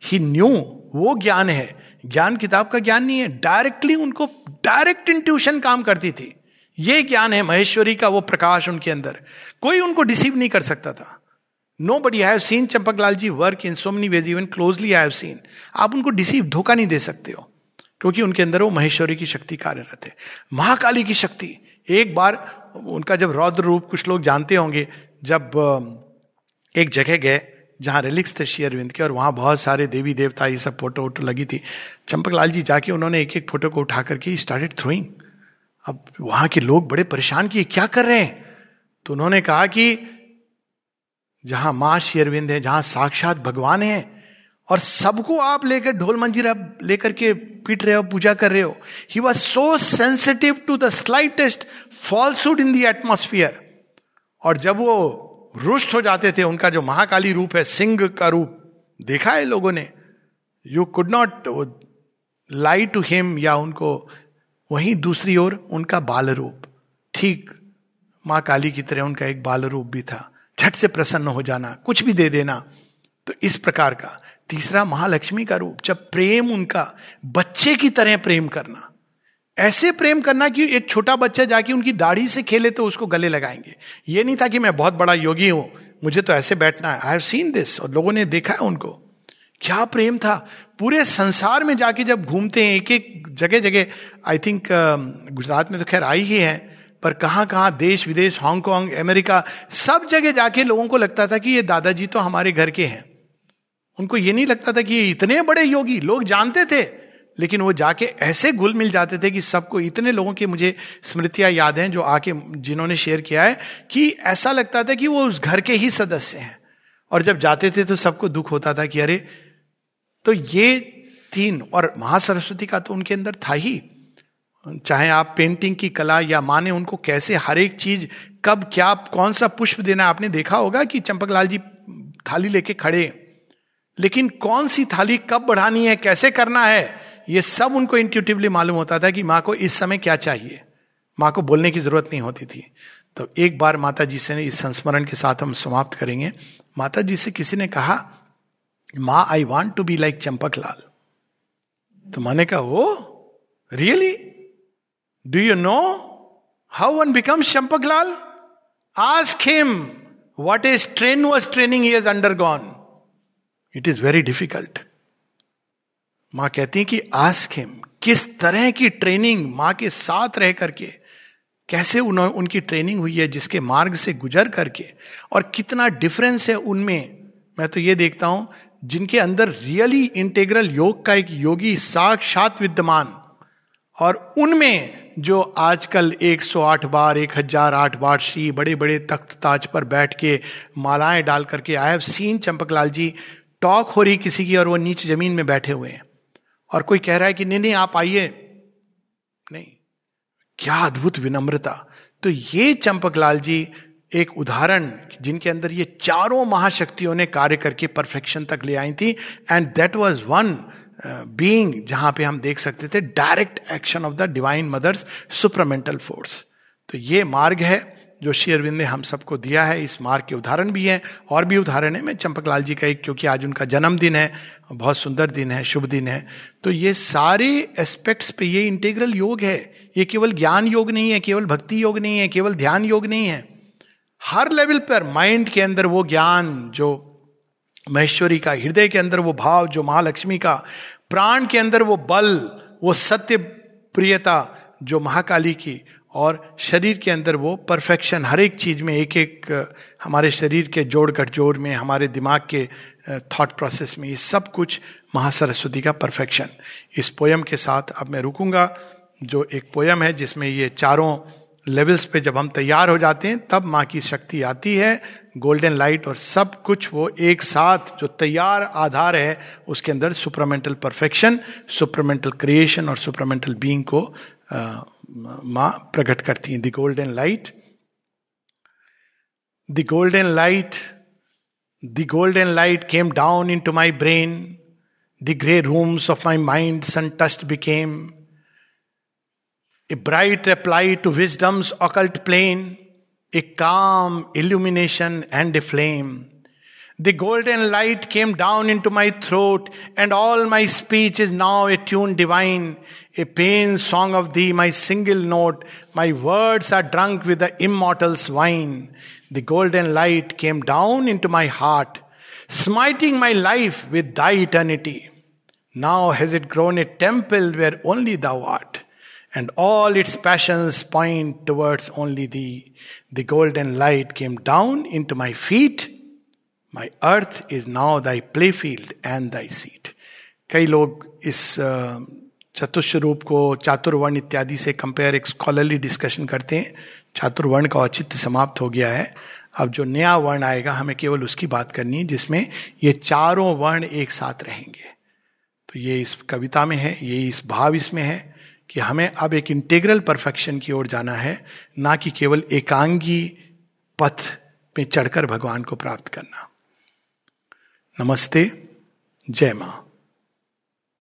ही न्यू वो ज्ञान है। ज्ञान किताब का ज्ञान नहीं है। डायरेक्टली उनको डायरेक्ट इंट्यूशन काम करती थी। ये ज्ञान है महेश्वरी का, वो प्रकाश उनके अंदर। कोई उनको डिसीव नहीं कर सकता था। बडी have seen Champaklal ji work in so many ways even closely I have seen आप उनको डिसीव धोखा नहीं दे सकते हो, क्योंकि उनके अंदर वो महेश्वरी की शक्ति कार्यरत है। महाकाली की शक्ति। एक बार उनका जब रौद्र रूप, कुछ लोग जानते होंगे, जब एक जगह गए, जहाँ रिलिक्स थे शेयरविंद के, और वहाँ बहुत सारे देवी देवता, ये सब फ़ोटो वोटो लगी थी। चंपक लाल जी जाके उन्होंने एक एक फ़ोटो को उठा करके स्टार्टेड थ्रोइंग अब वहाँ के लोग बड़े परेशान किए, क्या कर रहे हैं? तो उन्होंने कहा कि जहाँ माँ शेयरविंद है, जहाँ साक्षात भगवान है, और सबको आप लेकर ढोल मंजीरा लेकर के पीट रहे हो, पूजा कर रहे हो। He was so sensitive to the slightest falsehood in the atmosphere और जब वो रुष्ट हो जाते थे, उनका जो महाकाली रूप है, सिंह का रूप देखा है लोगों ने you could not lie to him या उनको वहीं दूसरी ओर उनका बाल रूप ठीक, माँ काली की तरह उनका एक बाल रूप भी था। झट से प्रसन्न हो जाना, कुछ भी दे देना। तो इस प्रकार का तीसरा महालक्ष्मी का रूप, जब प्रेम उनका, बच्चे की तरह प्रेम करना। ऐसे प्रेम करना कि एक छोटा बच्चा जाके उनकी दाढ़ी से खेले तो उसको गले लगाएँगे। ये नहीं था कि मैं बहुत बड़ा योगी हूँ, मुझे तो ऐसे बैठना है। आई हैव सीन दिस और लोगों ने देखा है उनको। क्या प्रेम था? पूरे संसार में जाके जब घूमते हैं एक एक जगह जगह आई थिंक गुजरात में तो खैर आई ही है पर कहाँ कहाँ देश विदेश हांगकांग अमेरिका सब जगह जाके लोगों को लगता था कि ये दादाजी तो हमारे घर के हैं। उनको ये नहीं लगता था कि ये इतने बड़े योगी, लोग जानते थे, लेकिन वो जाके ऐसे घुल मिल जाते थे कि सबको इतने लोगों की मुझे स्मृतियाँ याद हैं जो आके जिन्होंने शेयर किया है कि ऐसा लगता था कि वो उस घर के ही सदस्य हैं। और जब जाते थे तो सबको दुख होता था कि अरे तो ये तीन और महासरस्वती का तो उनके अंदर था ही। चाहे आप पेंटिंग की कला या माने, उनको कैसे हर एक चीज़, कब क्या, कौन सा पुष्प देना आपने देखा होगा कि चंपकलाल जी थाली लेके खड़े। लेकिन कौन सी थाली कब बढ़ानी है, कैसे करना है, ये सब उनको इंट्यूटिवली मालूम होता था कि माँ को इस समय क्या चाहिए। माँ को बोलने की ज़रूरत नहीं होती थी। तो एक बार माता जी से इस संस्मरण के साथ हम समाप्त करेंगे। माता जी से किसी ने कहा, माँ I want to be like Champaklal तो माने कहा वो really you know how one becomes Champaklal ask him what is train was training he undergone it is very difficult माँ कहती कि आस्क हिम किस तरह की ट्रेनिंग माँ के साथ रह करके, कैसे उन्होंने उनकी ट्रेनिंग हुई है, जिसके मार्ग से गुजर करके, और कितना डिफरेंस है उनमें। मैं तो ये देखता हूँ, जिनके अंदर रियली इंटेग्रल योग का एक योगी साक्षात विद्यमान, और उनमें जो आजकल 108 बार 1008 बार श्री बड़े बड़े तख्त ताज पर बैठ के मालाएँ डाल करके I have seen Champaklal ji, talk हो रही किसी की और वो नीचे ज़मीन में बैठे हुए हैं। और कोई कह रहा है कि नहीं नहीं, आप आइए। नहीं। क्या अद्भुत विनम्रता। तो ये चंपकलाल जी एक उदाहरण जिनके अंदर ये चारों महाशक्तियों ने कार्य करके परफेक्शन तक ले आई थी। And that was one being जहाँ पे हम देख सकते थे direct action of the divine mother's supermental force तो ये मार्ग है जो श्री अरविंद ने हम सबको दिया है। इस मार्ग के उदाहरण भी हैं और भी उदाहरण है। मैं चंपकलाल जी का एक, क्योंकि आज उनका जन्मदिन है, बहुत सुंदर दिन है, शुभ दिन है। तो ये सारे एस्पेक्ट्स पे ये इंटेग्रल योग है। ये केवल ज्ञान योग नहीं है, केवल भक्ति योग नहीं है, केवल ध्यान योग नहीं है। हर लेवल पर माइंड के अंदर वो ज्ञान जो महेश्वरी का हृदय के अंदर वो भाव, जो महालक्ष्मी का प्राण के अंदर वो बल, वो सत्य प्रियता जो महाकाली की और शरीर के अंदर वो परफेक्शन, हर एक चीज़ में एक एक हमारे शरीर के जोड़ गठजोड़ में, हमारे दिमाग के थॉट प्रोसेस में, ये सब कुछ महासरस्वती का परफेक्शन इस पोयम के साथ अब मैं रुकूँगा, जो एक पोयम है जिसमें ये चारों लेवल्स पे जब हम तैयार हो जाते हैं, तब माँ की शक्ति आती है। गोल्डन लाइट और सब कुछ वो एक साथ जो तैयार आधार है, उसके अंदर सुपरमेंटल परफेक्शन सुपरमेंटल क्रिएशन और सुपरमेंटल बीइंग को माँ प्रकट करती हैं। The golden light the golden light the golden light came down into my brain the grey rooms of my mind sun touched became a bright reply to wisdom's occult plane, a calm illumination and a flame. The golden light came down into my throat, and all my speech is now a tune divine, a pain song of thee, my single note. My words are drunk with the immortal's wine. The golden light came down into my heart, smiting my life with thy eternity. Now has it grown a temple where only thou art. And all its passions point towards only thee. The golden light came down into my feet. My earth is now thy playfield and thy seat. कई लोग इस चतुस्वरूप को चातुर्वर्ण इत्यादि से कंपेयर एक स्कॉलरली डिस्कशन करते हैं चातुर्वर्ण का औचित्य समाप्त हो गया है अब जो नया वर्ण आएगा, हमें केवल उसकी बात करनी है जिसमें ये चारों वर्ण एक साथ रहेंगे तो ये इस कविता में है, ये इस भाव इसमें है कि हमें अब एक इंटेग्रल परफेक्शन की ओर जाना है, ना कि केवल एकांगी पथ में चढ़कर भगवान को प्राप्त करना। नमस्ते, जय माँ।